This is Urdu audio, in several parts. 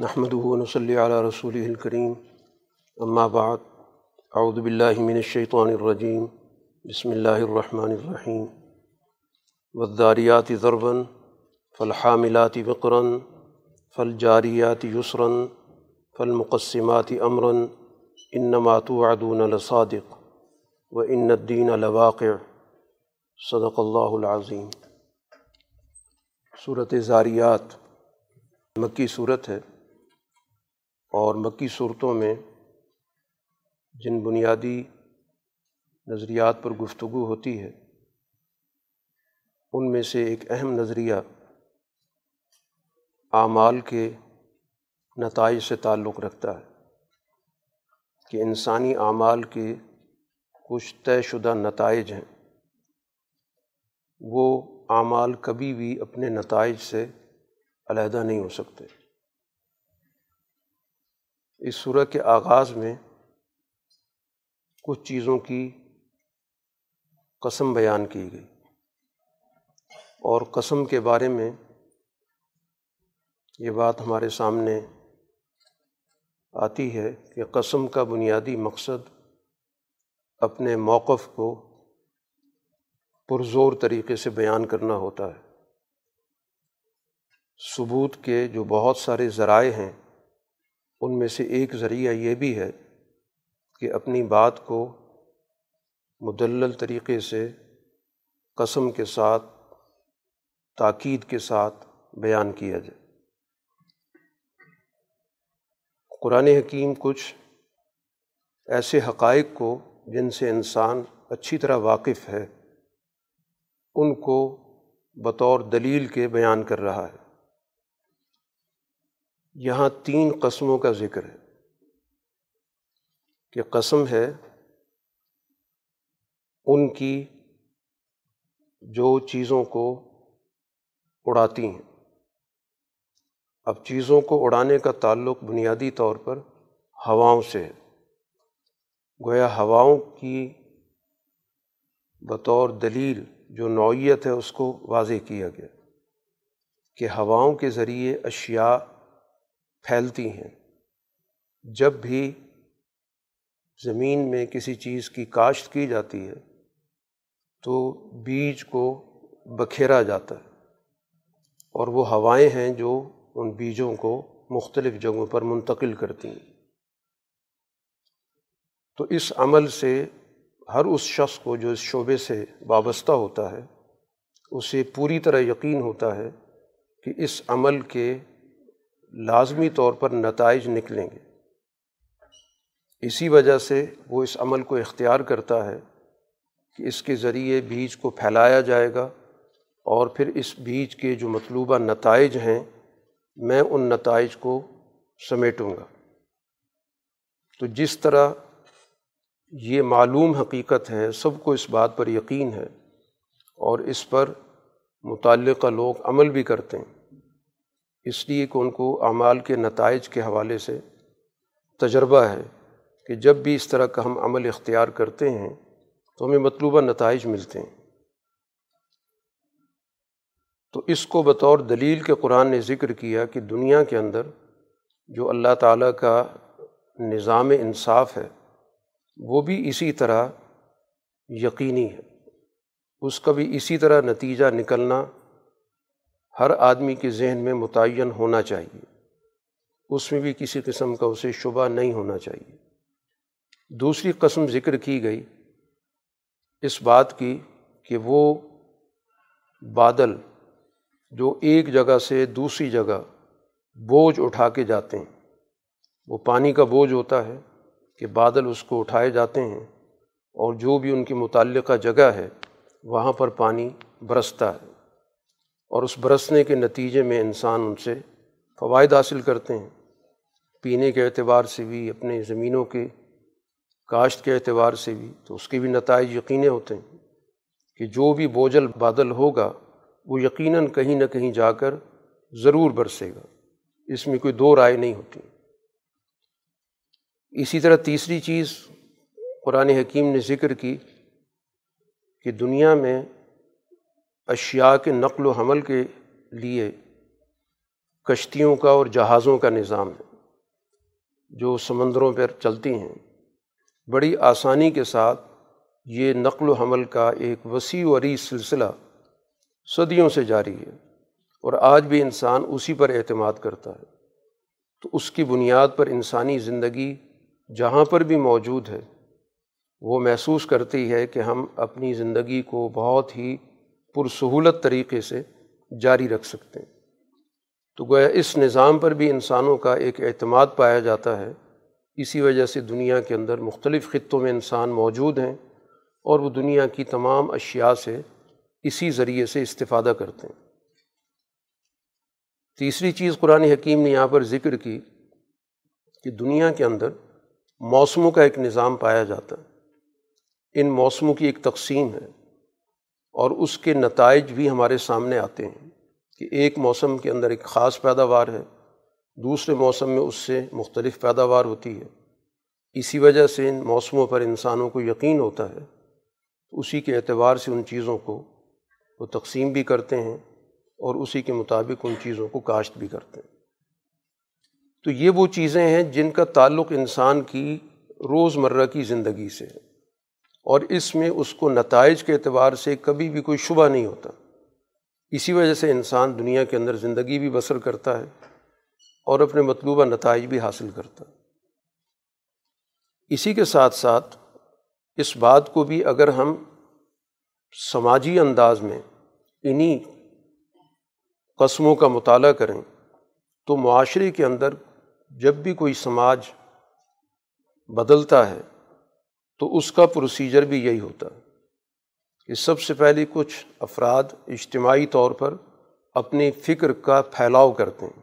نحمد صلی علیہ رسول الکریم اما بعد اعوذ باللہ من الشیطان الرجیم بسم اللہ الرحمن الرحیم والداریات ضربا فالحاملات وقرا فالجاریات یسرا فالمقسمات امرا انما توعدون لصادق و ان الدین لواقع. صدق اللہ العظیم صورت زاریات، مکی صورت ہے۔ اور مکی صورتوں میں جن بنیادی نظریات پر گفتگو ہوتی ہے، ان میں سے ایک اہم نظریہ اعمال کے نتائج سے تعلق رکھتا ہے کہ انسانی اعمال کے کچھ طے شدہ نتائج ہیں۔ وہ اعمال کبھی بھی اپنے نتائج سے علیحدہ نہیں ہو سکتے۔ اس صورت کے آغاز میں کچھ چیزوں کی قسم بیان کی گئی اور قسم کے بارے میں یہ بات ہمارے سامنے آتی ہے کہ قسم کا بنیادی مقصد اپنے موقف کو پرزور طریقے سے بیان کرنا ہوتا ہے۔ ثبوت کے جو بہت سارے ذرائع ہیں ان میں سے ایک ذریعہ یہ بھی ہے کہ اپنی بات کو مدلل طریقے سے قسم کے ساتھ، تاکید کے ساتھ بیان کیا جائے۔ قرآن حکیم کچھ ایسے حقائق کو جن سے انسان اچھی طرح واقف ہے، ان کو بطور دلیل کے بیان کر رہا ہے۔ یہاں تین قسموں کا ذکر ہے کہ قسم ہے ان کی جو چیزوں کو اڑاتی ہیں۔ اب چیزوں کو اڑانے کا تعلق بنیادی طور پر ہواؤں سے ہے۔ گویا ہواؤں کی بطور دلیل جو نوعیت ہے اس کو واضح کیا گیا کہ ہواؤں کے ذریعے اشیاء پھیلتی ہیں۔ جب بھی زمین میں کسی چیز کی کاشت کی جاتی ہے، تو بیج کو بکھیرا جاتا ہے اور وہ ہوائیں ہیں جو ان بیجوں کو مختلف جگہوں پر منتقل کرتی ہیں۔ تو اس عمل سے ہر اس شخص کو جو اس شعبے سے وابستہ ہوتا ہے، اسے پوری طرح یقین ہوتا ہے کہ اس عمل کے لازمی طور پر نتائج نکلیں گے۔ اسی وجہ سے وہ اس عمل کو اختیار کرتا ہے کہ اس کے ذریعے بیج کو پھیلایا جائے گا اور پھر اس بیج کے جو مطلوبہ نتائج ہیں، میں ان نتائج کو سمیٹوں گا۔ تو جس طرح یہ معلوم حقیقت ہے، سب کو اس بات پر یقین ہے اور اس پر متعلقہ لوگ عمل بھی کرتے ہیں۔ اس لیے کہ ان کو اعمال کے نتائج کے حوالے سے تجربہ ہے کہ جب بھی اس طرح کا ہم عمل اختیار کرتے ہیں تو ہمیں مطلوبہ نتائج ملتے ہیں۔ تو اس کو بطور دلیل کے قرآن نے ذکر کیا کہ دنیا کے اندر جو اللہ تعالیٰ کا نظام انصاف ہے، وہ بھی اسی طرح یقینی ہے۔ اس کا بھی اسی طرح نتیجہ نکلنا ہر آدمی کے ذہن میں متعین ہونا چاہیے۔ اس میں بھی کسی قسم کا اسے شبہ نہیں ہونا چاہیے۔ دوسری قسم ذکر کی گئی اس بات کی کہ وہ بادل جو ایک جگہ سے دوسری جگہ بوجھ اٹھا کے جاتے ہیں، وہ پانی کا بوجھ ہوتا ہے کہ بادل اس کو اٹھائے جاتے ہیں اور جو بھی ان کی متعلقہ جگہ ہے، وہاں پر پانی برستا ہے۔ اور اس برسنے کے نتیجے میں انسان ان سے فوائد حاصل کرتے ہیں۔ پینے کے اعتبار سے بھی، اپنے زمینوں کے کاشت کے اعتبار سے بھی۔ تو اس کے بھی نتائج یقینے ہوتے ہیں کہ جو بھی بوجھل بادل ہوگا، وہ یقیناً کہیں نہ کہیں جا کر ضرور برسے گا۔ اس میں کوئی دو رائے نہیں ہوتی۔ اسی طرح تیسری چیز قرآن حکیم نے ذکر کی کہ دنیا میں اشیاء کے نقل و حمل کے لیے کشتیوں کا اور جہازوں کا نظام ہے، جو سمندروں پر چلتی ہیں۔ بڑی آسانی کے ساتھ یہ نقل و حمل کا ایک وسیع و عریض سلسلہ صدیوں سے جاری ہے اور آج بھی انسان اسی پر اعتماد کرتا ہے۔ تو اس کی بنیاد پر انسانی زندگی جہاں پر بھی موجود ہے، وہ محسوس کرتی ہے کہ ہم اپنی زندگی کو بہت ہی پرسہولت طریقے سے جاری رکھ سکتے ہیں۔ تو گویا اس نظام پر بھی انسانوں کا ایک اعتماد پایا جاتا ہے۔ اسی وجہ سے دنیا کے اندر مختلف خطوں میں انسان موجود ہیں اور وہ دنیا کی تمام اشیاء سے اسی ذریعے سے استفادہ کرتے ہیں۔ تیسری چیز قرآن حکیم نے یہاں پر ذکر کی کہ دنیا کے اندر موسموں کا ایک نظام پایا جاتا ہے۔ ان موسموں کی ایک تقسیم ہے۔ اور اس کے نتائج بھی ہمارے سامنے آتے ہیں کہ ایک موسم کے اندر ایک خاص پیداوار ہے، دوسرے موسم میں اس سے مختلف پیداوار ہوتی ہے۔ اسی وجہ سے ان موسموں پر انسانوں کو یقین ہوتا ہے۔ اسی کے اعتبار سے ان چیزوں کو وہ تقسیم بھی کرتے ہیں اور اسی کے مطابق ان چیزوں کو کاشت بھی کرتے ہیں۔ تو یہ وہ چیزیں ہیں جن کا تعلق انسان کی روز مرہ کی زندگی سے ہے۔ اور اس میں اس کو نتائج کے اعتبار سے کبھی بھی کوئی شبہ نہیں ہوتا۔ اسی وجہ سے انسان دنیا کے اندر زندگی بھی بسر کرتا ہے اور اپنے مطلوبہ نتائج بھی حاصل کرتا ہے۔ اسی کے ساتھ ساتھ اس بات کو بھی اگر ہم سماجی انداز میں انہیں قسموں کا مطالعہ کریں تو معاشرے کے اندر جب بھی کوئی سماج بدلتا ہے تو اس کا پروسیجر بھی یہی ہوتا ہے کہ سب سے پہلے کچھ افراد اجتماعی طور پر اپنی فکر کا پھیلاؤ کرتے ہیں۔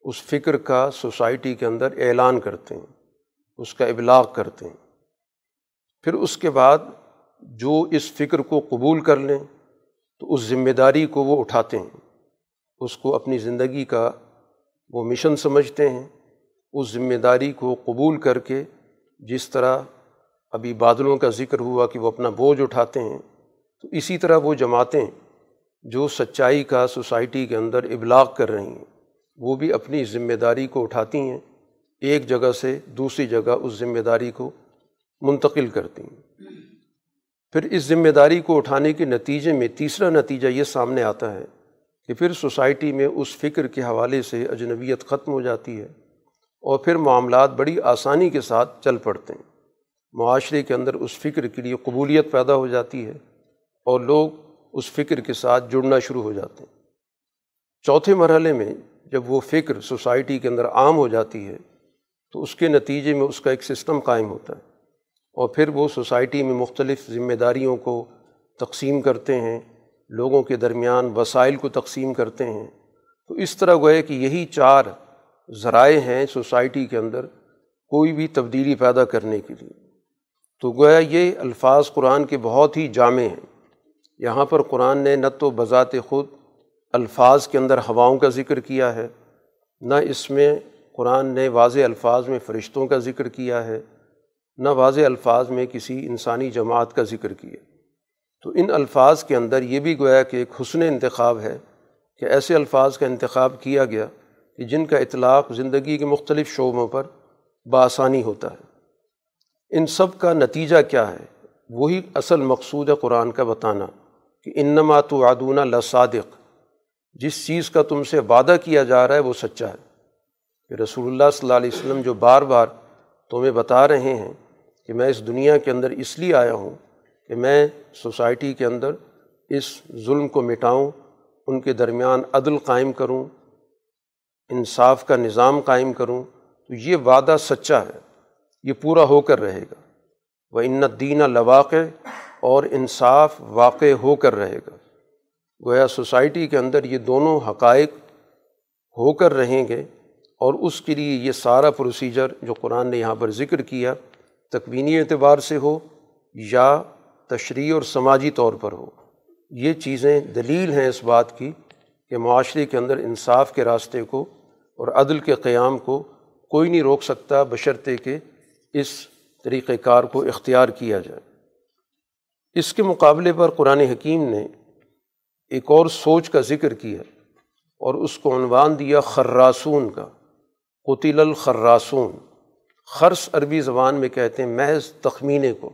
اس فکر کا سوسائٹی کے اندر اعلان کرتے ہیں، اس کا ابلاغ کرتے ہیں۔ پھر اس کے بعد جو اس فکر کو قبول کر لیں، تو اس ذمہ داری کو وہ اٹھاتے ہیں۔ اس کو اپنی زندگی کا وہ مشن سمجھتے ہیں۔ اس ذمہ داری کو قبول کر کے جس طرح ابھی بادلوں کا ذکر ہوا کہ وہ اپنا بوجھ اٹھاتے ہیں، تو اسی طرح وہ جماعتیں جو سچائی کا سوسائٹی کے اندر ابلاغ کر رہی ہیں، وہ بھی اپنی ذمہ داری کو اٹھاتی ہیں، ایک جگہ سے دوسری جگہ اس ذمہ داری کو منتقل کرتی ہیں۔ پھر اس ذمہ داری کو اٹھانے کے نتیجے میں تیسرا نتیجہ یہ سامنے آتا ہے کہ پھر سوسائٹی میں اس فکر کے حوالے سے اجنبیت ختم ہو جاتی ہے اور پھر معاملات بڑی آسانی کے ساتھ چل پڑتے ہیں۔ معاشرے کے اندر اس فکر کے لیے قبولیت پیدا ہو جاتی ہے اور لوگ اس فکر کے ساتھ جڑنا شروع ہو جاتے ہیں۔ چوتھے مرحلے میں جب وہ فکر سوسائٹی کے اندر عام ہو جاتی ہے، تو اس کے نتیجے میں اس کا ایک سسٹم قائم ہوتا ہے۔ اور پھر وہ سوسائٹی میں مختلف ذمہ داریوں کو تقسیم کرتے ہیں، لوگوں کے درمیان وسائل کو تقسیم کرتے ہیں۔ تو اس طرح گوئے کہ یہی چار ذرائع ہیں سوسائٹی کے اندر کوئی بھی تبدیلی پیدا کرنے کے لیے۔ تو گویا یہ الفاظ قرآن کے بہت ہی جامع ہیں۔ یہاں پر قرآن نے نہ تو بذات خود الفاظ کے اندر ہواؤں کا ذکر کیا ہے، نہ اس میں قرآن نے واضح الفاظ میں فرشتوں کا ذکر کیا ہے، نہ واضح الفاظ میں کسی انسانی جماعت کا ذکر کیا۔ تو ان الفاظ کے اندر یہ بھی گویا کہ ایک حسن انتخاب ہے کہ ایسے الفاظ کا انتخاب کیا گیا کہ جن کا اطلاق زندگی کے مختلف شعبوں پر بآسانی ہوتا ہے۔ ان سب کا نتیجہ کیا ہے؟ وہی اصل مقصود ہے قرآن کا بتانا کہ انما تو عدونہ لصادق۔ جس چیز کا تم سے وعدہ کیا جا رہا ہے وہ سچا ہے۔ کہ رسول اللہ صلی اللہ علیہ وسلم جو بار بار تمہیں بتا رہے ہیں کہ میں اس دنیا کے اندر اس لیے آیا ہوں کہ میں سوسائٹی کے اندر اس ظلم کو مٹاؤں، ان کے درمیان عدل قائم کروں، انصاف کا نظام قائم کروں، تو یہ وعدہ سچا ہے۔ یہ پورا ہو کر رہے گا۔ وہ ان دین لواقع، اور انصاف واقع ہو کر رہے گا۔ گویا سوسائٹی کے اندر یہ دونوں حقائق ہو کر رہیں گے، اور اس کے لیے یہ سارا پروسیجر جو قرآن نے یہاں پر ذکر کیا، تکوینی اعتبار سے ہو یا تشریح اور سماجی طور پر ہو۔ یہ چیزیں دلیل ہیں اس بات کی کہ معاشرے کے اندر انصاف کے راستے کو اور عدل کے قیام کو کوئی نہیں روک سکتا بشرطے کہ اس طریقۂ کار کو اختیار کیا جائے۔ اس کے مقابلے پر قرآن حکیم نے ایک اور سوچ کا ذکر کیا اور اس کو عنوان دیا خراسون کا۔ قطل الخراسون۔ خرس عربی زبان میں کہتے ہیں محض تخمینے کو۔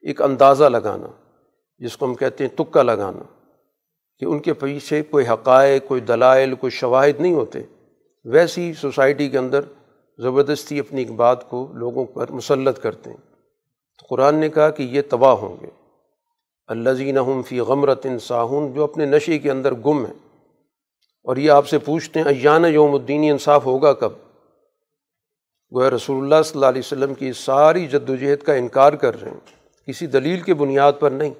ایک اندازہ لگانا، جس کو ہم کہتے ہیں تکا لگانا، کہ ان کے پیچھے کوئی حقائق، کوئی دلائل، کوئی شواہد نہیں ہوتے۔ ویسی سوسائٹی کے اندر زبردستی اپنی ایک بات کو لوگوں پر مسلط کرتے ہیں۔ تو قرآن نے کہا کہ یہ تباہ ہوں گے۔ اللہ فی غمرت انصاہون، جو اپنے نشے کے اندر گم ہیں۔ اور یہ آپ سے پوچھتے ہیں، ایان یوم الدینی انصاف ہوگا کب؟ وہ رسول اللہ صلی اللہ علیہ وسلم کی ساری جد و جہد کا انکار کر رہے ہیں۔ کسی دلیل کی بنیاد پر نہیں۔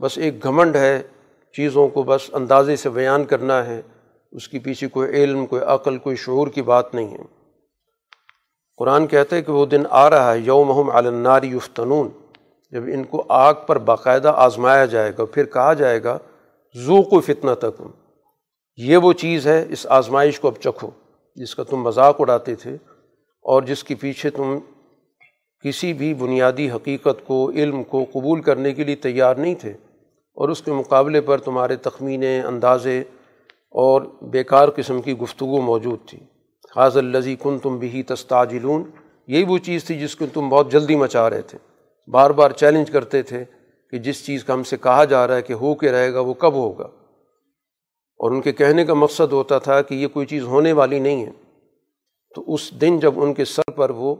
بس ایک گھمنڈ ہے چیزوں کو بس اندازے سے بیان کرنا ہے۔ اس کی پیچھے کوئی علم، کوئی عقل، کوئی شعور کی بات نہیں ہے۔ قرآن کہتا ہے کہ وہ دن آ رہا ہے یوم الناری یفتنون۔ جب ان کو آگ پر باقاعدہ آزمایا جائے گا، پھر کہا جائے گا ذوق و فتنہ تک یہ وہ چیز ہے، اس آزمائش کو اب چکھو۔ جس کا تم مذاق اڑاتے تھے اور جس کے پیچھے تم کسی بھی بنیادی حقیقت کو، علم کو قبول کرنے کے لیے تیار نہیں تھے اور اس کے مقابلے پر تمہارے تخمینے، اندازے اور بیکار قسم کی گفتگو موجود تھی۔ حاض الزی کن تم بھی تستاجلون یہی وہ چیز تھی جس کو تم بہت جلدی مچا رہے تھے۔ بار بار چیلنج کرتے تھے کہ جس چیز کا ہم سے کہا جا رہا ہے کہ ہو کے رہے گا، وہ کب ہوگا۔ اور ان کے کہنے کا مقصد ہوتا تھا کہ یہ کوئی چیز ہونے والی نہیں ہے۔ تو اس دن جب ان کے سر پر وہ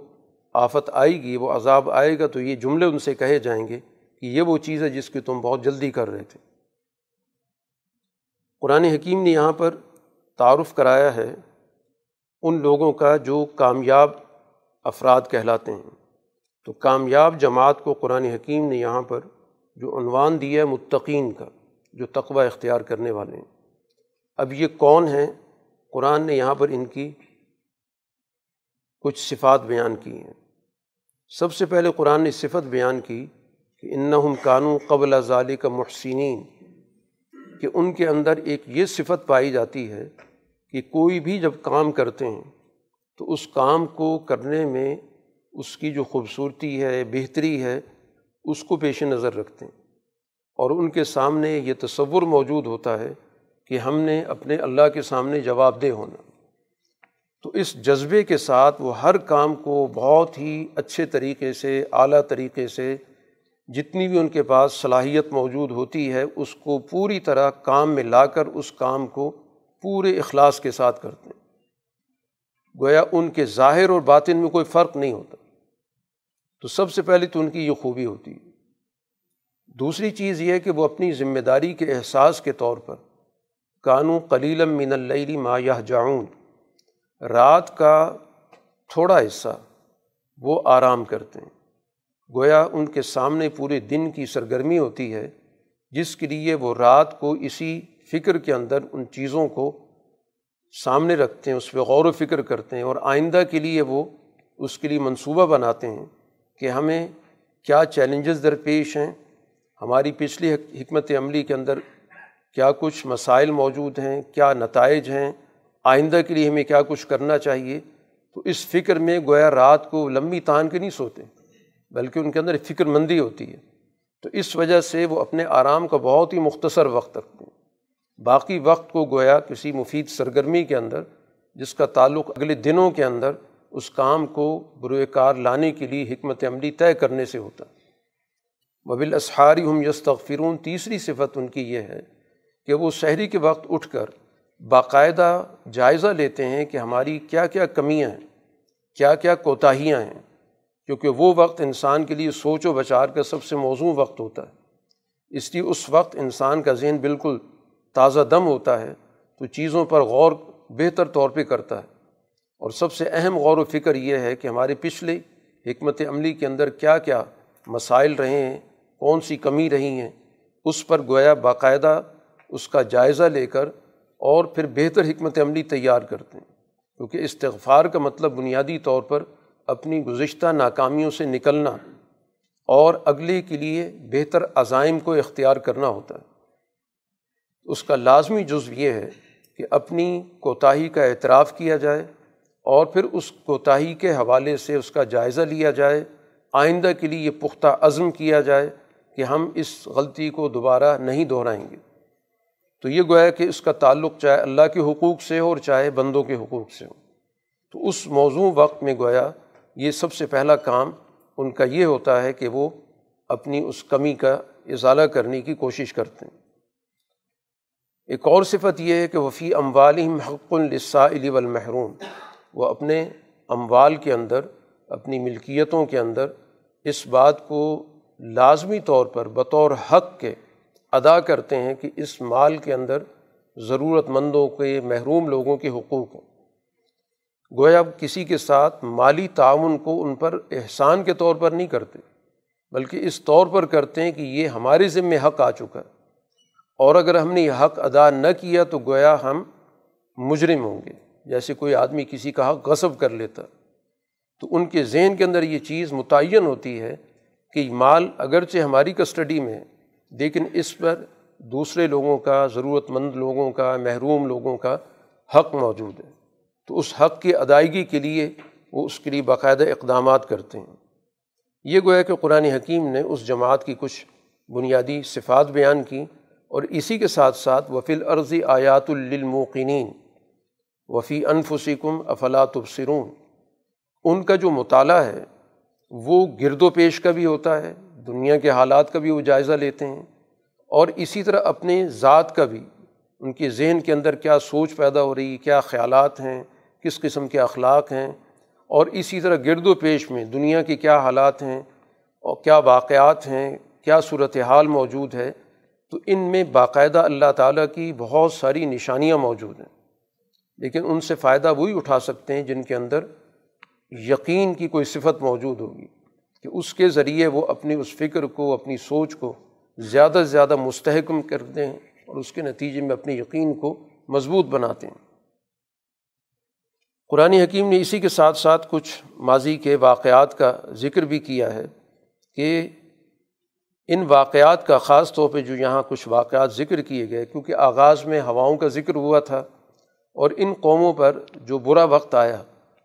آفت آئے گی، وہ عذاب آئے گا، تو یہ جملے ان سے کہے جائیں گے کہ یہ وہ چیز ہے جس کی تم بہت جلدی کر رہے تھے۔ قرآن حکیم نے یہاں پر تعارف کرایا ہے ان لوگوں کا جو کامیاب افراد کہلاتے ہیں۔ تو کامیاب جماعت کو قرآن حکیم نے یہاں پر جو عنوان دیا ہے متقین کا، جو تقوی اختیار کرنے والے ہیں۔ اب یہ کون ہیں؟ قرآن نے یہاں پر ان کی کچھ صفات بیان کی ہیں۔ سب سے پہلے قرآن نے صفت بیان کی کہ انہم کانو قبل ظالی کا محسنین، کہ ان کے اندر ایک یہ صفت پائی جاتی ہے کہ کوئی بھی جب کام کرتے ہیں، تو اس کام کو کرنے میں اس کی جو خوبصورتی ہے، بہتری ہے، اس کو پیش نظر رکھتے ہیں۔ اور ان کے سامنے یہ تصور موجود ہوتا ہے کہ ہم نے اپنے اللہ کے سامنے جواب دہ ہونا۔ تو اس جذبے کے ساتھ وہ ہر کام کو بہت ہی اچھے طریقے سے، اعلیٰ طریقے سے جتنی بھی ان کے پاس صلاحیت موجود ہوتی ہے، اس کو پوری طرح کام میں لا کر اس کام کو پورے اخلاص کے ساتھ کرتے ہیں۔ گویا ان کے ظاہر اور باطن میں کوئی فرق نہیں ہوتا۔ تو سب سے پہلے تو ان کی یہ خوبی ہوتی ہے۔ دوسری چیز یہ ہے کہ وہ اپنی ذمہ داری کے احساس کے طور پر کانو قلیلم من اللیلی ما یہ جاؤن رات کا تھوڑا حصہ وہ آرام کرتے ہیں۔ گویا ان کے سامنے پورے دن کی سرگرمی ہوتی ہے، جس کے لیے وہ رات کو اسی فکر کے اندر ان چیزوں کو سامنے رکھتے ہیں، اس پہ غور و فکر کرتے ہیں اور آئندہ کے لیے وہ اس کے لیے منصوبہ بناتے ہیں کہ ہمیں کیا چیلنجز درپیش ہیں، ہماری پچھلی حکمت عملی کے اندر کیا کچھ مسائل موجود ہیں، کیا نتائج ہیں، آئندہ کے لیے ہمیں کیا کچھ کرنا چاہیے۔ تو اس فکر میں گویا رات کو لمبی تان کے نہیں سوتے، بلکہ ان کے اندر فکر مندی ہوتی ہے۔ تو اس وجہ سے وہ اپنے آرام کا بہت ہی مختصر وقت رکھتے ہیں۔ باقی وقت کو گویا کسی مفید سرگرمی کے اندر، جس کا تعلق اگلے دنوں کے اندر اس کام کو بروئے کار لانے کے لیے حکمت عملی طے کرنے سے ہوتا۔ وبل اسحاری ہم یستغفرون، تیسری صفت ان کی یہ ہے کہ وہ شہری کے وقت اٹھ کر باقاعدہ جائزہ لیتے ہیں کہ ہماری کیا کیا کمیاں ہیں، کیا کیا کوتاہیاں ہیں، کیونکہ وہ وقت انسان کے لیے سوچ و بچار کا سب سے موزوں وقت ہوتا ہے۔ اس لیے اس وقت انسان کا ذہن بالکل تازہ دم ہوتا ہے تو چیزوں پر غور بہتر طور پہ کرتا ہے۔ اور سب سے اہم غور و فکر یہ ہے کہ ہمارے پچھلے حکمت عملی کے اندر کیا کیا مسائل رہے ہیں، کون سی کمی رہی ہیں، اس پر گویا باقاعدہ اس کا جائزہ لے کر اور پھر بہتر حکمت عملی تیار کرتے ہیں۔ کیونکہ استغفار کا مطلب بنیادی طور پر اپنی گزشتہ ناکامیوں سے نکلنا اور اگلے کے لیے بہتر عزائم کو اختیار کرنا ہوتا ہے۔ اس کا لازمی جزو یہ ہے کہ اپنی کوتاہی کا اعتراف کیا جائے اور پھر اس کوتاہی کے حوالے سے اس کا جائزہ لیا جائے۔ آئندہ کے لیے یہ پختہ عزم کیا جائے کہ ہم اس غلطی کو دوبارہ نہیں دہرائیں گے۔ تو یہ گویا کہ اس کا تعلق چاہے اللہ کے حقوق سے ہو اور چاہے بندوں کے حقوق سے ہو۔ تو اس موضوع وقت میں گویا یہ سب سے پہلا کام ان کا یہ ہوتا ہے کہ وہ اپنی اس کمی کا ازالہ کرنے کی کوشش کرتے ہیں۔ ایک اور صفت یہ ہے کہ وفی اموالم حق الصا علی والمحروم، وہ اپنے اموال کے اندر، اپنی ملکیتوں کے اندر اس بات کو لازمی طور پر بطور حق کے ادا کرتے ہیں کہ اس مال کے اندر ضرورت مندوں کے، محروم لوگوں کے حقوق ہیں گویا کسی کے ساتھ مالی تعاون کو ان پر احسان کے طور پر نہیں کرتے، بلکہ اس طور پر کرتے ہیں کہ یہ ہمارے ذمے حق آ چکا ہے۔ اور اگر ہم نے یہ حق ادا نہ کیا تو گویا ہم مجرم ہوں گے۔ جیسے کوئی آدمی کسی کا حق غصب کر لیتا، تو ان کے ذہن کے اندر یہ چیز متعین ہوتی ہے کہ مال اگرچہ ہماری کسٹڈی میں ہے، لیکن اس پر دوسرے لوگوں کا ضرورت مند لوگوں کا، محروم لوگوں کا حق موجود ہے۔ تو اس حق کی ادائیگی کے لیے وہ اس کے لیے باقاعدہ اقدامات کرتے ہیں۔ یہ گویا کہ قرآن حکیم نے اس جماعت کی کچھ بنیادی صفات بیان کی اور اسی کے ساتھ ساتھ وفیل عرضی آیات للموقنین وفی انفسکم افلاط السرون ان کا جو مطالعہ ہے، وہ گرد و پیش کا بھی ہوتا ہے، دنیا کے حالات کا بھی وہ جائزہ لیتے ہیں، اور اسی طرح اپنے ذات کا بھی، ان کے ذہن کے اندر کیا سوچ پیدا ہو رہی، کیا خیالات ہیں، کس قسم کے اخلاق ہیں، اور اسی طرح گرد و پیش میں دنیا کے کیا حالات ہیں، اور کیا واقعات ہیں، کیا صورت حال موجود ہے تو ان میں باقاعدہ اللہ تعالیٰ کی بہت ساری نشانیاں موجود ہیں۔ لیکن ان سے فائدہ وہی اٹھا سکتے ہیں جن کے اندر یقین کی کوئی صفت موجود ہوگی کہ اس کے ذریعے وہ اپنی اس فکر کو، اپنی سوچ کو زیادہ سے زیادہ مستحکم کر دیں اور اس کے نتیجے میں اپنے یقین کو مضبوط بناتے ہیں۔ قرآن حکیم نے اسی کے ساتھ ساتھ کچھ ماضی کے واقعات کا ذکر بھی کیا ہے کہ ان واقعات کا خاص طور پہ جو یہاں کچھ واقعات ذکر کیے گئے، کیونکہ آغاز میں ہواؤں کا ذکر ہوا تھا اور ان قوموں پر جو برا وقت آیا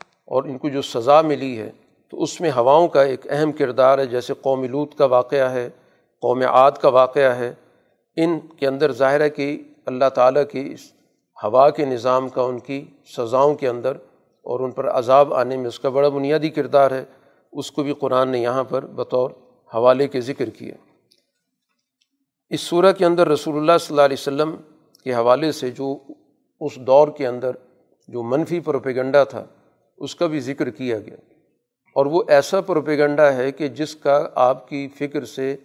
اور ان کو جو سزا ملی ہے، تو اس میں ہواؤں کا ایک اہم کردار ہے، جیسے قوم لوت کا واقعہ ہے، قوم عاد کا واقعہ ہے۔ ان کے اندر ظاہر ہے کہ اللہ تعالیٰ کی اس ہوا کے نظام کا، ان کی سزاؤں کے اندر اور ان پر عذاب آنے میں اس کا بڑا بنیادی کردار ہے۔ اس کو بھی قرآن نے یہاں پر بطور حوالے کے ذکر کیا۔ اس صورح کے اندر رسول اللہ صلی اللہ علیہ وسلم کے حوالے سے جو اس دور کے اندر جو منفی پروپیگنڈا تھا، اس کا بھی ذکر کیا گیا۔ اور وہ ایسا پروپیگنڈا ہے کہ جس کا آپ کی فکر سے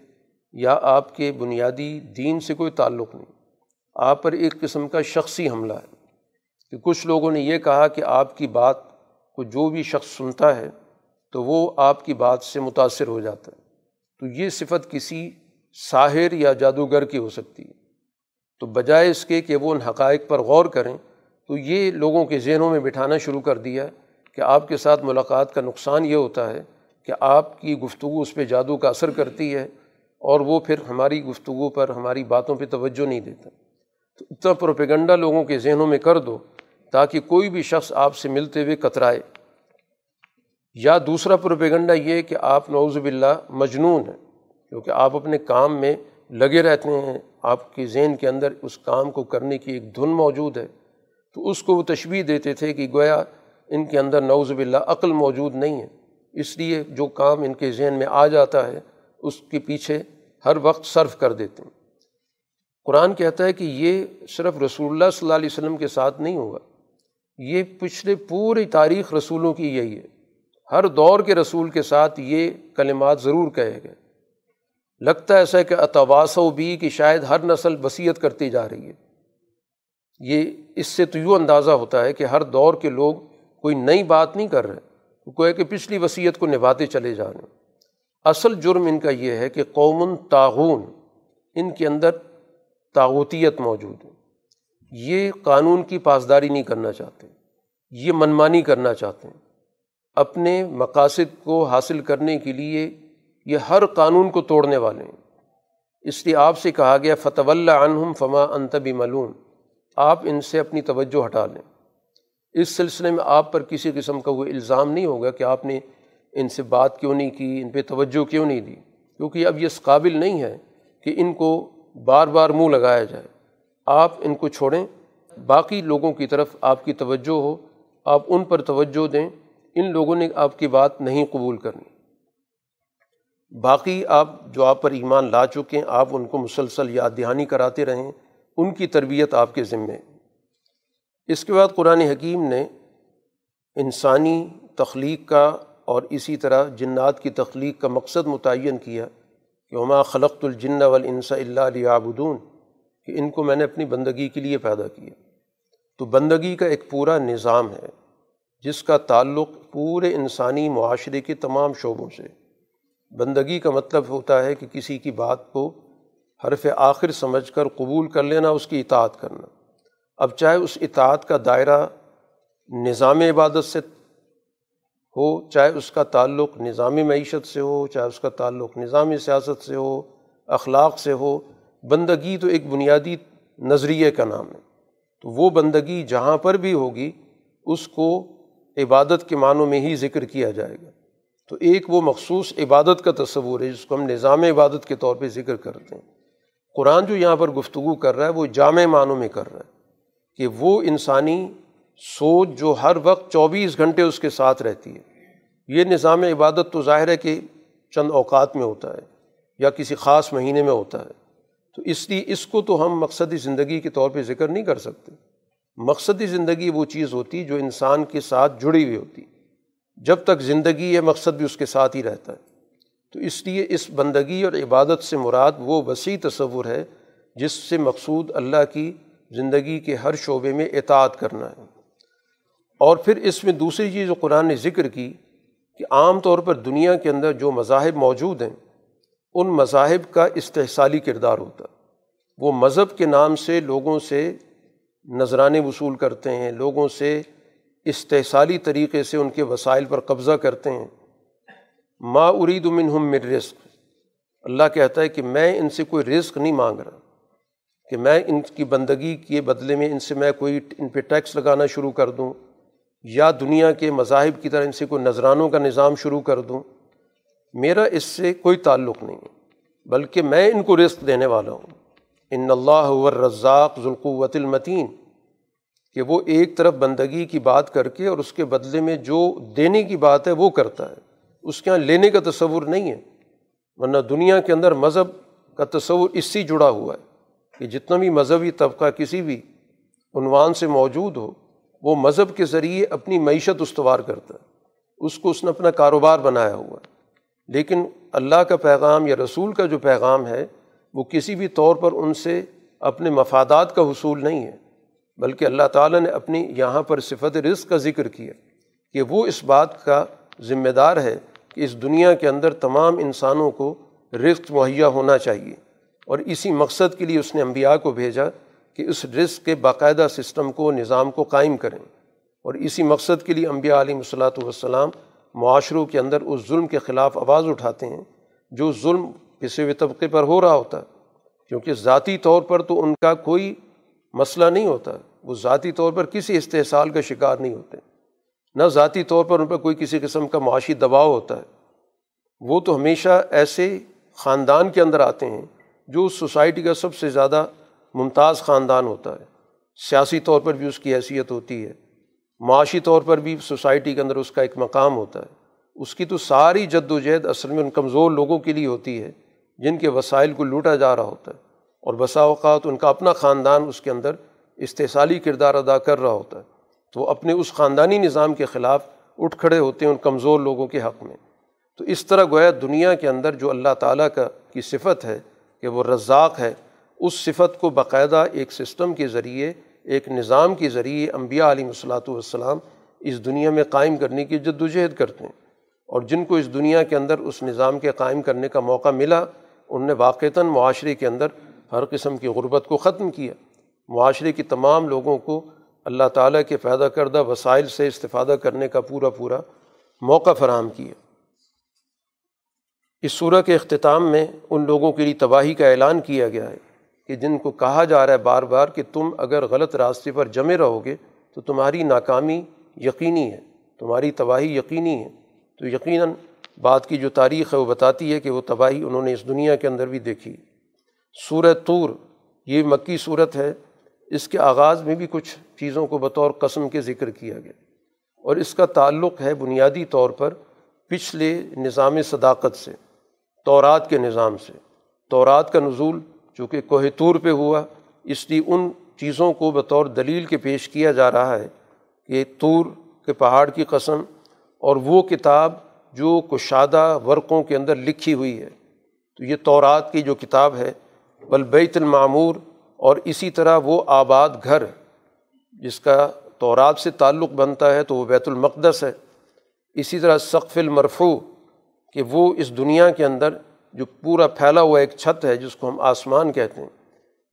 یا آپ کے بنیادی دین سے کوئی تعلق نہیں۔ آپ پر ایک قسم کا شخصی حملہ ہے۔ کہ کچھ لوگوں نے یہ کہا کہ آپ کی بات کو جو بھی شخص سنتا ہے، تو وہ آپ کی بات سے متاثر ہو جاتا ہے۔ تو یہ صفت کسی ساحر یا جادوگر کی ہو سکتی ہے۔ تو بجائے اس کے کہ وہ ان حقائق پر غور کریں، تو یہ لوگوں کے ذہنوں میں بٹھانا شروع کر دیا کہ آپ کے ساتھ ملاقات کا نقصان یہ ہوتا ہے کہ آپ کی گفتگو اس پہ جادو کا اثر کرتی ہے اور وہ پھر ہماری گفتگو پر ہماری باتوں پہ توجہ نہیں دیتا۔ تو اتنا پروپیگنڈا لوگوں کے ذہنوں میں کر دو تاکہ کوئی بھی شخص آپ سے ملتے ہوئے کترائے۔ یا دوسرا پروپیگنڈا یہ کہ آپ نعوذ باللہ مجنون ہیں۔ کیونکہ آپ اپنے کام میں لگے رہتے ہیں، آپ کے ذہن کے اندر اس کام کو کرنے کی ایک دھن موجود ہے۔ تو اس کو وہ تشبیح دیتے تھے کہ گویا ان کے اندر نعوذ باللہ عقل موجود نہیں ہے۔ اس لیے جو کام ان کے ذہن میں آ جاتا ہے، اس کے پیچھے ہر وقت صرف کر دیتے ہیں۔ قرآن کہتا ہے کہ یہ صرف رسول اللہ صلی اللہ علیہ وسلم کے ساتھ نہیں ہوگا یہ پچھلے پوری تاریخ رسولوں کی یہی ہے۔ ہر دور کے رسول کے ساتھ یہ کلمات ضرور کہے گئے۔ لگتا ہے ایسا کہ اتواس و بھی کہ شاید ہر نسل وصیت کرتی جا رہی ہے۔ یہ اس سے تو یوں اندازہ ہوتا ہے کہ ہر دور کے لوگ کوئی نئی بات نہیں کر رہے، کوئی کہ پچھلی وصیت کو نبھاتے چلے جا رہے ہیں۔ اصل جرم ان کا یہ ہے کہ قومن تعاون ان کے اندر تعوتیت موجود ہے۔ یہ قانون کی پاسداری نہیں کرنا چاہتے، یہ منمانی کرنا چاہتے ہیں۔ اپنے مقاصد کو حاصل کرنے کے لیے یہ ہر قانون کو توڑنے والے ہیں۔ اس لیے آپ سے کہا گیا فتح اللہ عنہم فما انتبی ملون آپ ان سے اپنی توجہ ہٹا لیں۔ اس سلسلے میں آپ پر کسی قسم کا وہ الزام نہیں ہوگا کہ آپ نے ان سے بات کیوں نہیں کی، ان پہ توجہ کیوں نہیں دی۔ کیونکہ اب یہ اس قابل نہیں ہے کہ ان کو بار بار منہ لگایا جائے۔ آپ ان کو چھوڑیں۔ باقی لوگوں کی طرف آپ کی توجہ ہو۔ آپ ان پر توجہ دیں۔ ان لوگوں نے آپ کی بات نہیں قبول کرنی۔ باقی آپ جو آپ پر ایمان لا چکے ہیں، آپ ان کو مسلسل یاد دہانی کراتے رہیں، ان کی تربیت آپ کے ذمے اس کے بعد قرآن حکیم نے انسانی تخلیق کا اور اسی طرح جنات کی تخلیق کا مقصد متعین کیا کہ عما خلقت الجن والانس اللہ علیہ کہ ان کو میں نے اپنی بندگی کے لیے پیدا کیا۔ تو بندگی کا ایک پورا نظام ہے، جس کا تعلق پورے انسانی معاشرے کے تمام شعبوں سے بندگی کا مطلب ہوتا ہے کہ کسی کی بات کو حرف آخر سمجھ کر قبول کر لینا، اس کی اطاعت کرنا۔ اب چاہے اس اطاعت کا دائرہ نظام عبادت سے ہو، چاہے اس کا تعلق نظام معیشت سے ہو، چاہے اس کا تعلق نظام سیاست سے ہو، اخلاق سے ہو، بندگی تو ایک بنیادی نظریے کا نام ہے۔ تو وہ بندگی جہاں پر بھی ہوگی، اس کو عبادت کے معنوں میں ہی ذکر کیا جائے گا۔ تو ایک وہ مخصوص عبادت کا تصور ہے جس کو ہم نظام عبادت کے طور پہ ذکر کرتے ہیں۔ قرآن جو یہاں پر گفتگو کر رہا ہے وہ جامع معنوں میں کر رہا ہے کہ وہ انسانی سوچ جو ہر وقت چوبیس گھنٹے اس کے ساتھ رہتی ہے۔ یہ نظام عبادت تو ظاہر ہے کہ چند اوقات میں ہوتا ہے یا کسی خاص مہینے میں ہوتا ہے۔ تو اس لیے اس کو تو ہم مقصدی زندگی کے طور پہ ذکر نہیں کر سکتے۔ مقصدی زندگی وہ چیز ہوتی جو انسان کے ساتھ جڑی ہوئی ہوتی۔ جب تک زندگی ہے مقصد بھی اس کے ساتھ ہی رہتا ہے۔ تو اس لیے اس بندگی اور عبادت سے مراد وہ وسیع تصور ہے جس سے مقصود اللہ کی زندگی کے ہر شعبے میں اطاعت کرنا ہے۔ اور پھر اس میں دوسری چیز جو قرآن نے ذکر کی کہ عام طور پر دنیا کے اندر جو مذاہب موجود ہیں، ان مذاہب کا استحصالی کردار ہوتا۔ وہ مذہب کے نام سے لوگوں سے نذرانے وصول کرتے ہیں، لوگوں سے استحصالی طریقے سے ان کے وسائل پر قبضہ کرتے ہیں۔ ما ارید منہم من رزق۔ اللہ کہتا ہے کہ میں ان سے کوئی رزق نہیں مانگ رہا۔ کہ میں ان کی بندگی کے بدلے میں ان سے میں کوئی ان پہ ٹیکس لگانا شروع کر دوں یا دنیا کے مذاہب کی طرح ان سے کوئی نذرانوں کا نظام شروع کر دوں۔ میرا اس سے کوئی تعلق نہیں ہے، بلکہ میں ان کو رزق دینے والا ہوں۔ ان اللہ رزاق ذوالقوت المتین۔ کہ وہ ایک طرف بندگی کی بات کر کے اور اس کے بدلے میں جو دینے کی بات ہے وہ کرتا ہے۔ اس کے یہاں لینے کا تصور نہیں ہے۔ ورنہ دنیا کے اندر مذہب کا تصور اس سے جڑا ہوا ہے کہ جتنا بھی مذہبی طبقہ کسی بھی عنوان سے موجود ہو، وہ مذہب کے ذریعے اپنی معیشت استوار کرتا ہے۔ اس کو اس نے اپنا کاروبار بنایا ہوا ہے۔ لیکن اللہ کا پیغام یا رسول کا جو پیغام ہے، وہ کسی بھی طور پر ان سے اپنے مفادات کا حصول نہیں ہے۔ بلکہ اللہ تعالیٰ نے اپنی یہاں پر صفت رزق کا ذکر کیا کہ وہ اس بات کا ذمہ دار ہے کہ اس دنیا کے اندر تمام انسانوں کو رزق مہیا ہونا چاہیے اور اسی مقصد کے لیے اس نے انبیاء کو بھیجا کہ اس رزق کے باقاعدہ سسٹم کو، نظام کو قائم کریں اور اسی مقصد کے لیے انبیاء علیہ صلاۃ والسلام معاشروں کے اندر اس ظلم کے خلاف آواز اٹھاتے ہیں جو ظلم کسی بھی طبقے پر ہو رہا ہوتا ہے کیونکہ ذاتی طور پر تو ان کا کوئی مسئلہ نہیں ہوتا۔ وہ ذاتی طور پر کسی استحصال کا شکار نہیں ہوتے۔ نہ ذاتی طور پر ان پر کوئی کسی قسم کا معاشی دباؤ ہوتا ہے۔ وہ تو ہمیشہ ایسے خاندان کے اندر آتے ہیں جو اس سوسائٹی کا سب سے زیادہ ممتاز خاندان ہوتا ہے۔ سیاسی طور پر بھی اس کی حیثیت ہوتی ہے۔ معاشی طور پر بھی سوسائٹی کے اندر اس کا ایک مقام ہوتا ہے۔ اس کی تو ساری جد و جہد اصل میں ان کمزور لوگوں کے لیے ہوتی ہے جن کے وسائل کو لوٹا جا رہا ہوتا ہے۔ اور بسا اوقات ان کا اپنا خاندان اس کے اندر استحصالی کردار ادا کر رہا ہوتا ہے۔ تو وہ اپنے اس خاندانی نظام کے خلاف اٹھ کھڑے ہوتے ہیں ان کمزور لوگوں کے حق میں۔ تو اس طرح گویا دنیا کے اندر جو اللہ تعالیٰ کا کی صفت ہے کہ وہ رزاق ہے، اس صفت کو باقاعدہ ایک سسٹم کے ذریعے، ایک نظام کے ذریعے انبیاء علیہ الصلاۃ والسلام اس دنیا میں قائم کرنے کی جد وجہد کرتے ہیں۔ اور جن کو اس دنیا کے اندر اس نظام کے قائم کرنے کا موقع ملا، ان نے واقعتاً معاشرے کے اندر ہر قسم کی غربت کو ختم کیا۔ معاشرے کی تمام لوگوں کو اللہ تعالیٰ کے پیدا کردہ وسائل سے استفادہ کرنے کا پورا پورا موقع فراہم کیا۔ اس صورح کے اختتام میں ان لوگوں کے لیے تباہی کا اعلان کیا گیا ہے کہ جن کو کہا جا رہا ہے بار بار کہ تم اگر غلط راستے پر جمے رہو گے تو تمہاری ناکامی یقینی ہے، تمہاری تباہی یقینی ہے۔ تو یقیناً بات کی جو تاریخ ہے وہ بتاتی ہے کہ وہ تباہی انہوں نے اس دنیا کے اندر بھی دیکھی۔ سورہ طور، یہ مکی صورت ہے، اس کے آغاز میں بھی کچھ چیزوں کو بطور قسم کے ذکر کیا گیا۔ اور اس کا تعلق ہے بنیادی طور پر پچھلے نظام صداقت سے، تورات کے نظام سے۔ تورات کا نزول چونکہ کوہ طور پہ ہوا، اس لیے ان چیزوں کو بطور دلیل کے پیش کیا جا رہا ہے کہ طور کے پہاڑ کی قسم اور وہ کتاب جو کشادہ ورقوں کے اندر لکھی ہوئی ہے۔ تو یہ تورات کی جو کتاب ہے بل بیت المعمور اور اسی طرح وہ آباد گھر جس کا تورات سے تعلق بنتا ہے تو وہ بیت المقدس ہے۔ اسی طرح سقف المرفو کہ وہ اس دنیا کے اندر جو پورا پھیلا ہوا ایک چھت ہے جس کو ہم آسمان کہتے ہیں،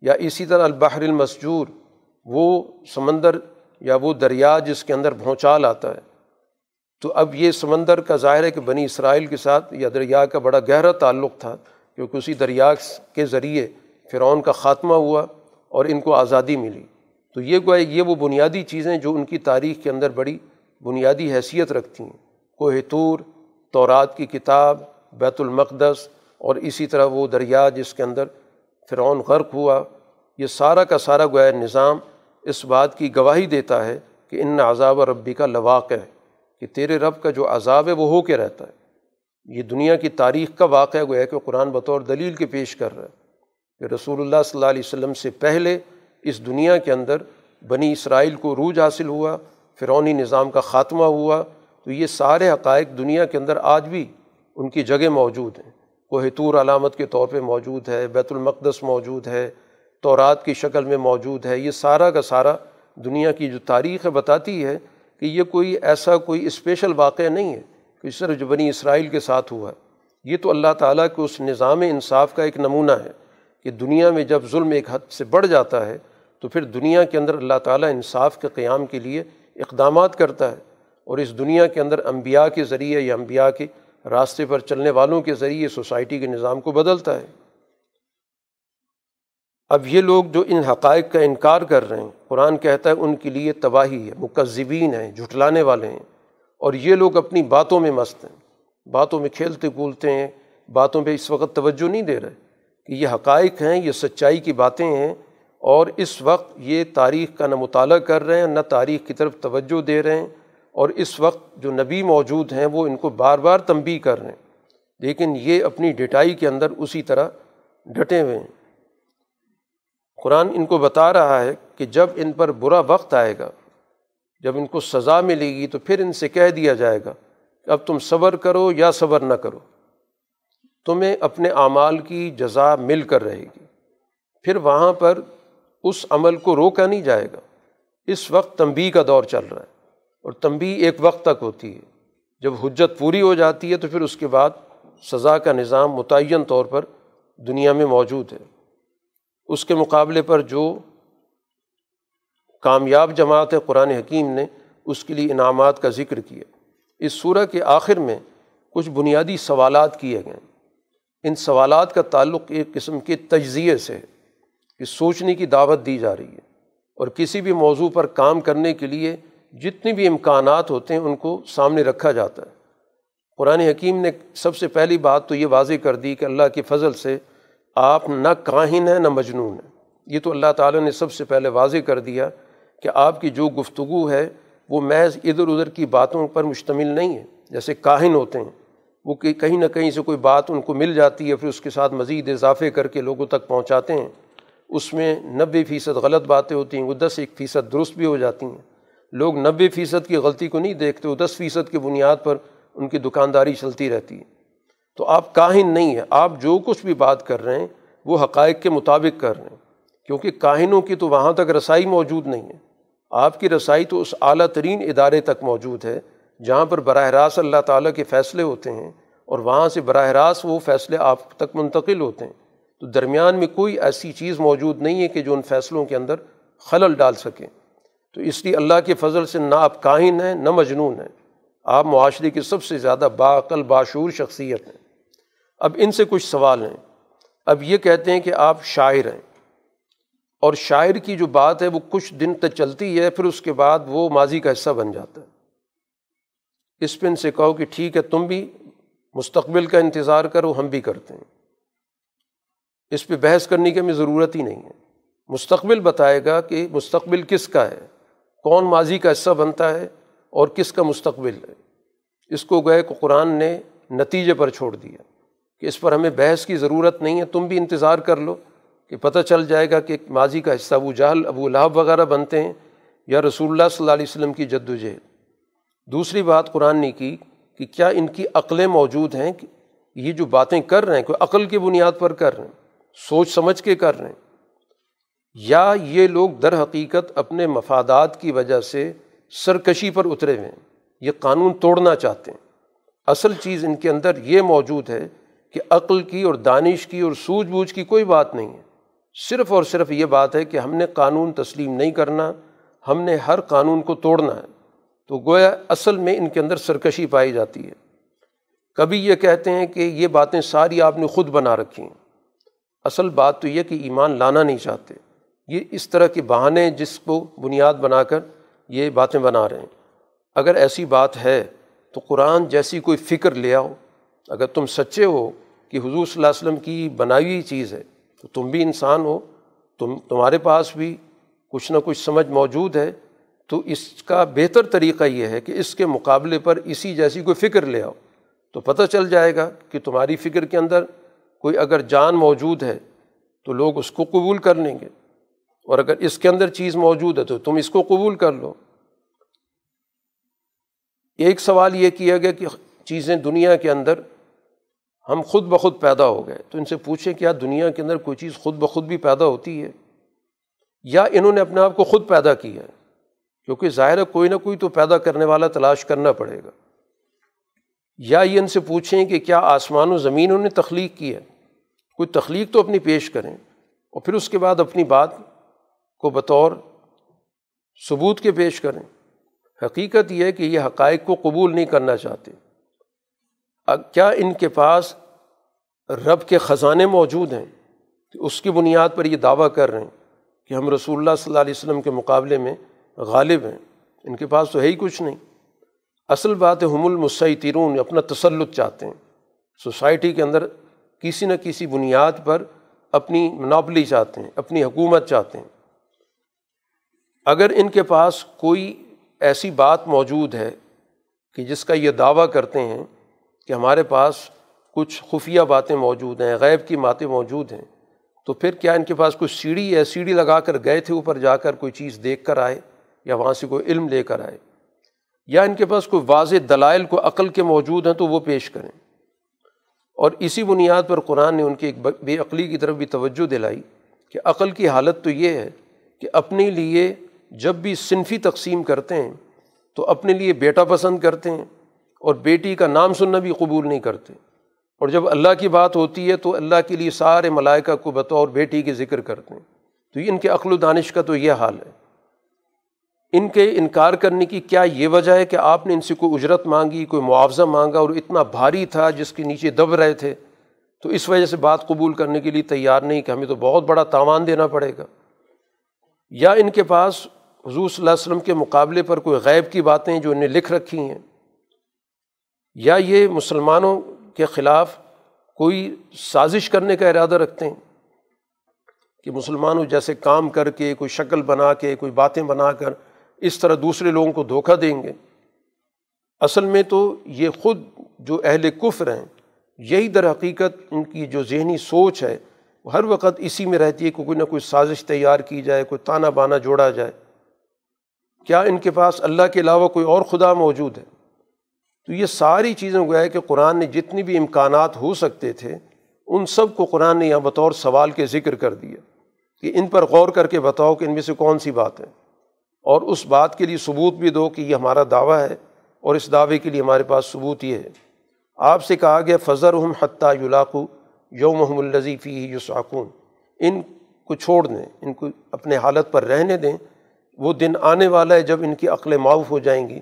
یا اسی طرح البحر المسجور، وہ سمندر یا وہ دریا جس کے اندر بھونچال آتا ہے۔ تو اب یہ سمندر کا ظاہر ہے کہ بنی اسرائیل کے ساتھ یا دریا کا بڑا گہرا تعلق تھا، کیونکہ اسی دریا کے ذریعے فرعون کا خاتمہ ہوا اور ان کو آزادی ملی۔ تو یہ گویا یہ وہ بنیادی چیزیں جو ان کی تاریخ کے اندر بڑی بنیادی حیثیت رکھتی ہیں۔ کوہ طور، تورات کی کتاب، بیت المقدس اور اسی طرح وہ دریا جس کے اندر فرعون غرق ہوا۔ یہ سارا کا سارا گویا نظام اس بات کی گواہی دیتا ہے کہ ان عذاب ربی کا لواقع ہے کہ تیرے رب کا جو عذاب ہے وہ ہو کے رہتا ہے۔ یہ دنیا کی تاریخ کا واقعہ گویا کہ قرآن بطور دلیل کے پیش کر رہا ہے۔ کہ رسول اللہ صلی اللہ علیہ وسلم سے پہلے اس دنیا کے اندر بنی اسرائیل کو روج حاصل ہوا فرونی نظام کا خاتمہ ہوا۔ تو یہ سارے حقائق دنیا کے اندر آج بھی ان کی جگہ موجود ہیں۔ کوہ طور علامت کے طور پہ موجود ہے، بیت المقدس موجود ہے، تورات کی شکل میں موجود ہے۔ یہ سارا کا سارا دنیا کی جو تاریخ ہے بتاتی ہے کہ یہ کوئی ایسا کوئی اسپیشل واقعہ نہیں ہے کہ صرف جو بنی اسرائیل کے ساتھ ہوا۔ ہے یہ تو اللہ تعالیٰ کے اس نظام انصاف کا ایک نمونہ ہے۔ کہ دنیا میں جب ظلم ایک حد سے بڑھ جاتا ہے تو پھر دنیا کے اندر اللہ تعالیٰ انصاف کے قیام کے لیے اقدامات کرتا ہے اور اس دنیا کے اندر انبیاء کے ذریعے یا انبیاء کے راستے پر چلنے والوں کے ذریعے سوسائٹی کے نظام کو بدلتا ہے۔ اب یہ لوگ جو ان حقائق کا انکار کر رہے ہیں، قرآن کہتا ہے ان کے لیے تباہی ہے، مکذبین ہیں، جھٹلانے والے ہیں اور یہ لوگ اپنی باتوں میں مست ہیں۔ باتوں میں کھیلتے کولتے ہیں، باتوں پہ اس وقت توجہ نہیں دے رہے۔ کہ یہ حقائق ہیں، یہ سچائی کی باتیں ہیں اور اس وقت یہ تاریخ کا نہ مطالعہ کر رہے ہیں، نہ تاریخ کی طرف توجہ دے رہے ہیں اور اس وقت جو نبی موجود ہیں وہ ان کو بار بار تنبی کر رہے ہیں۔ لیکن یہ اپنی ڈٹائی کے اندر اسی طرح ڈٹے ہوئے ہیں۔ قرآن ان کو بتا رہا ہے کہ جب ان پر برا وقت آئے گا، جب ان کو سزا ملے گی تو پھر ان سے کہہ دیا جائے گا کہ اب تم صبر کرو یا صبر نہ کرو۔ تمہیں اپنے اعمال کی جزا مل کر رہے گی۔ پھر وہاں پر اس عمل کو روکا نہیں جائے گا۔ اس وقت تنبی کا دور چل رہا ہے اور تنبی ایک وقت تک ہوتی ہے۔ جب حجت پوری ہو جاتی ہے تو پھر اس کے بعد سزا کا نظام متعین طور پر دنیا میں موجود ہے۔ اس کے مقابلے پر جو کامیاب جماعت ہے قرآن حکیم نے اس کے لیے انعامات کا ذکر کیا۔ اس صورح کے آخر میں کچھ بنیادی سوالات کیے گئے۔ ان سوالات کا تعلق ایک قسم کے تجزیے سے کہ سوچنے کی دعوت دی جا رہی ہے اور کسی بھی موضوع پر کام کرنے کے لیے جتنی بھی امکانات ہوتے ہیں ان کو سامنے رکھا جاتا ہے۔ قرآن حکیم نے سب سے پہلی بات تو یہ واضح کر دی کہ اللہ کے فضل سے آپ نہ کاہن ہیں نہ مجنون ہیں۔ یہ تو اللہ تعالیٰ نے سب سے پہلے واضح کر دیا کہ آپ کی جو گفتگو ہے وہ محض ادھر ادھر کی باتوں پر مشتمل نہیں ہے، جیسے کاہن ہوتے ہیں۔ وہ کہیں نہ کہیں سے کوئی بات ان کو مل جاتی ہے، پھر اس کے ساتھ مزید اضافے کر کے لوگوں تک پہنچاتے ہیں۔ اس میں نبے فیصد غلط باتیں ہوتی ہیں، وہ دس ایک فیصد درست بھی ہو جاتی ہیں۔ لوگ نبے فیصد کی غلطی کو نہیں دیکھتے، وہ دس فیصد کی بنیاد پر ان کی دکانداری چلتی رہتی ہے۔ تو آپ کاہن نہیں ہیں، آپ جو کچھ بھی بات کر رہے ہیں، وہ حقائق کے مطابق کر رہے ہیں۔ کیونکہ کاہنوں کی تو وہاں تک رسائی موجود نہیں ہے۔ آپ کی رسائی تو اس اعلیٰ ترین ادارے تک موجود ہے۔ جہاں پر براہ راست اللہ تعالیٰ کے فیصلے ہوتے ہیں اور وہاں سے براہ راست وہ فیصلے آپ تک منتقل ہوتے ہیں، تو درمیان میں کوئی ایسی چیز موجود نہیں ہے کہ جو ان فیصلوں کے اندر خلل ڈال سکیں تو اس لیے اللہ کے فضل سے نہ آپ کاہن ہیں، نہ مجنون ہیں۔ آپ معاشرے کی سب سے زیادہ باعقل باشور شخصیت ہیں۔ اب ان سے کچھ سوال ہیں۔ اب یہ کہتے ہیں کہ آپ شاعر ہیں۔ اور شاعر کی جو بات ہے وہ کچھ دن تک چلتی ہے، پھر اس کے بعد وہ ماضی کا حصہ بن جاتا ہے۔ اس پہ ان سے کہو کہ ٹھیک ہے، تم بھی مستقبل کا انتظار کرو، ہم بھی کرتے ہیں۔ اس پہ بحث کرنے کی ہمیں ضرورت ہی نہیں ہے۔ مستقبل بتائے گا کہ مستقبل کس کا ہے، کون ماضی کا حصہ بنتا ہے اور کس کا مستقبل ہے۔ اس کو گئے کہ قرآن نے نتیجے پر چھوڑ دیا کہ اس پر ہمیں بحث کی ضرورت نہیں ہے، تم بھی انتظار کر لو کہ پتہ چل جائے گا کہ ماضی کا حصہ ابو جہل، ابو لہب وغیرہ بنتے ہیں یا رسول اللہ صلی اللہ علیہ وسلم کی جد و جہد دوسری بات قرآن نے کی کہ کیا ان کی عقلیں موجود ہیں کہ یہ جو باتیں کر رہے ہیں، کوئی عقل کی بنیاد پر کر رہے ہیں، سوچ سمجھ کے کر رہے ہیں۔ یا یہ لوگ در حقیقت اپنے مفادات کی وجہ سے سرکشی پر اترے ہوئے ہیں، یہ قانون توڑنا چاہتے ہیں۔ اصل چیز ان کے اندر یہ موجود ہے کہ عقل کی اور دانش کی اور سوجھ بوجھ کی کوئی بات نہیں ہے۔ صرف اور صرف یہ بات ہے کہ ہم نے قانون تسلیم نہیں کرنا، ہم نے ہر قانون کو توڑنا ہے۔ تو گویا اصل میں ان کے اندر سرکشی پائی جاتی ہے۔ کبھی یہ کہتے ہیں کہ یہ باتیں ساری آپ نے خود بنا رکھی ہیں۔ اصل بات تو یہ کہ ایمان لانا نہیں چاہتے۔ یہ اس طرح کے بہانے جس کو بنیاد بنا کر یہ باتیں بنا رہے ہیں۔ اگر ایسی بات ہے تو قرآن جیسی کوئی فکر لے آؤ۔ اگر تم سچے ہو کہ حضور صلی اللہ علیہ وسلم کی بنائی ہوئی چیز ہے تو تم بھی انسان ہو۔ تم، تمہارے پاس بھی کچھ نہ کچھ سمجھ موجود ہے۔ تو اس کا بہتر طریقہ یہ ہے کہ اس کے مقابلے پر اسی جیسی کوئی فکر لے آؤ تو پتہ چل جائے گا کہ تمہاری فکر کے اندر کوئی اگر جان موجود ہے تو لوگ اس کو قبول کر لیں گے اور اگر اس کے اندر چیز موجود ہے تو تم اس کو قبول کر لو۔ ایک سوال یہ کیا گیا کہ چیزیں دنیا کے اندر ہم خود بخود پیدا ہو گئے تو ان سے پوچھیں کیا دنیا کے اندر کوئی چیز خود بخود بھی پیدا ہوتی ہے یا انہوں نے اپنے آپ کو خود پیدا کیا ہے؟ کیونکہ ظاہر ہے کوئی نہ کوئی تو پیدا کرنے والا تلاش کرنا پڑے گا۔ یا یہ ان سے پوچھیں کہ کیا آسمان و زمین انہوں نے تخلیق کی ہے؟ کوئی تخلیق تو اپنی پیش کریں اور پھر اس کے بعد اپنی بات کو بطور ثبوت کے پیش کریں۔ حقیقت یہ ہے کہ یہ حقائق کو قبول نہیں کرنا چاہتے۔ کیا ان کے پاس رب کے خزانے موجود ہیں؟ اس کی بنیاد پر یہ دعویٰ کر رہے ہیں کہ ہم رسول اللہ صلی اللہ علیہ وسلم کے مقابلے میں غالب ہیں۔ ان کے پاس تو ہے ہی کچھ نہیں۔ اصل بات ہے حم المسیطرون اپنا تسلط چاہتے ہیں۔ سوسائٹی کے اندر کسی نہ کسی بنیاد پر اپنی منابلی چاہتے ہیں، اپنی حکومت چاہتے ہیں۔ اگر ان کے پاس کوئی ایسی بات موجود ہے کہ جس کا یہ دعویٰ کرتے ہیں کہ ہمارے پاس کچھ خفیہ باتیں موجود ہیں، غیب کی باتیں موجود ہیں، تو پھر کیا ان کے پاس کوئی سیڑھی ہے؟ سیڑھی لگا کر گئے تھے اوپر جا کر، کوئی چیز دیکھ کر آئے؟ یا وہاں سے کوئی علم لے کر آئے یا ان کے پاس کوئی واضح دلائل کو عقل کے موجود ہیں تو وہ پیش کریں۔ اور اسی بنیاد پر قرآن نے ان کی ایک بے عقلی کی طرف بھی توجہ دلائی کہ عقل کی حالت تو یہ ہے کہ اپنے لیے جب بھی صنفی تقسیم کرتے ہیں تو اپنے لیے بیٹا پسند کرتے ہیں اور بیٹی کا نام سننا بھی قبول نہیں کرتے۔ اور جب اللہ کی بات ہوتی ہے تو اللہ کے لیے سارے ملائکہ کو بطور بیٹی کے ذکر کرتے ہیں۔ تو ان کے عقل و دانش کا تو یہ حال ہے۔ ان کے انکار کرنے کی کیا یہ وجہ ہے کہ آپ نے ان سے کوئی اجرت مانگی، کوئی معاوضہ مانگا اور اتنا بھاری تھا جس کے نیچے دب رہے تھے؟ تو اس وجہ سے بات قبول کرنے کے لیے تیار نہیں کہ ہمیں تو بہت بڑا تاوان دینا پڑے گا۔ یا ان کے پاس حضور صلی اللہ علیہ وسلم کے مقابلے پر کوئی غیب کی باتیں جو انہیں لکھ رکھی ہیں؟ یا یہ مسلمانوں کے خلاف کوئی سازش کرنے کا ارادہ رکھتے ہیں؟ کہ مسلمانوں جیسے کام کر کے، کوئی شکل بنا کے، کوئی باتیں بنا کر اس طرح دوسرے لوگوں کو دھوکہ دیں گے۔ اصل میں تو یہ خود جو اہل کفر ہیں، یہی در حقیقت ان کی جو ذہنی سوچ ہے، وہ ہر وقت اسی میں رہتی ہے کہ کوئی نہ کوئی سازش تیار کی جائے، کوئی تانا بانا جوڑا جائے۔ کیا ان کے پاس اللہ کے علاوہ کوئی اور خدا موجود ہے؟ تو یہ ساری چیزیں گویا کہ قرآن نے جتنی بھی امکانات ہو سکتے تھے، ان سب کو قرآن نے یہاں بطور سوال کے ذکر کر دیا۔ کہ ان پر غور کر کے بتاؤ کہ ان میں سے کون سی بات ہے۔ اور اس بات کے لیے ثبوت بھی دو کہ یہ ہمارا دعویٰ ہے اور اس دعوے کے لیے ہمارے پاس ثبوت یہ ہے۔ آپ سے کہا گیا فضر ہم حتیٰ یولاقو یوم محم الزیفی یو ساکون ان کو چھوڑ دیں، ان کو اپنے حالت پر رہنے دیں۔ وہ دن آنے والا ہے جب ان کی عقلیں معاف ہو جائیں گی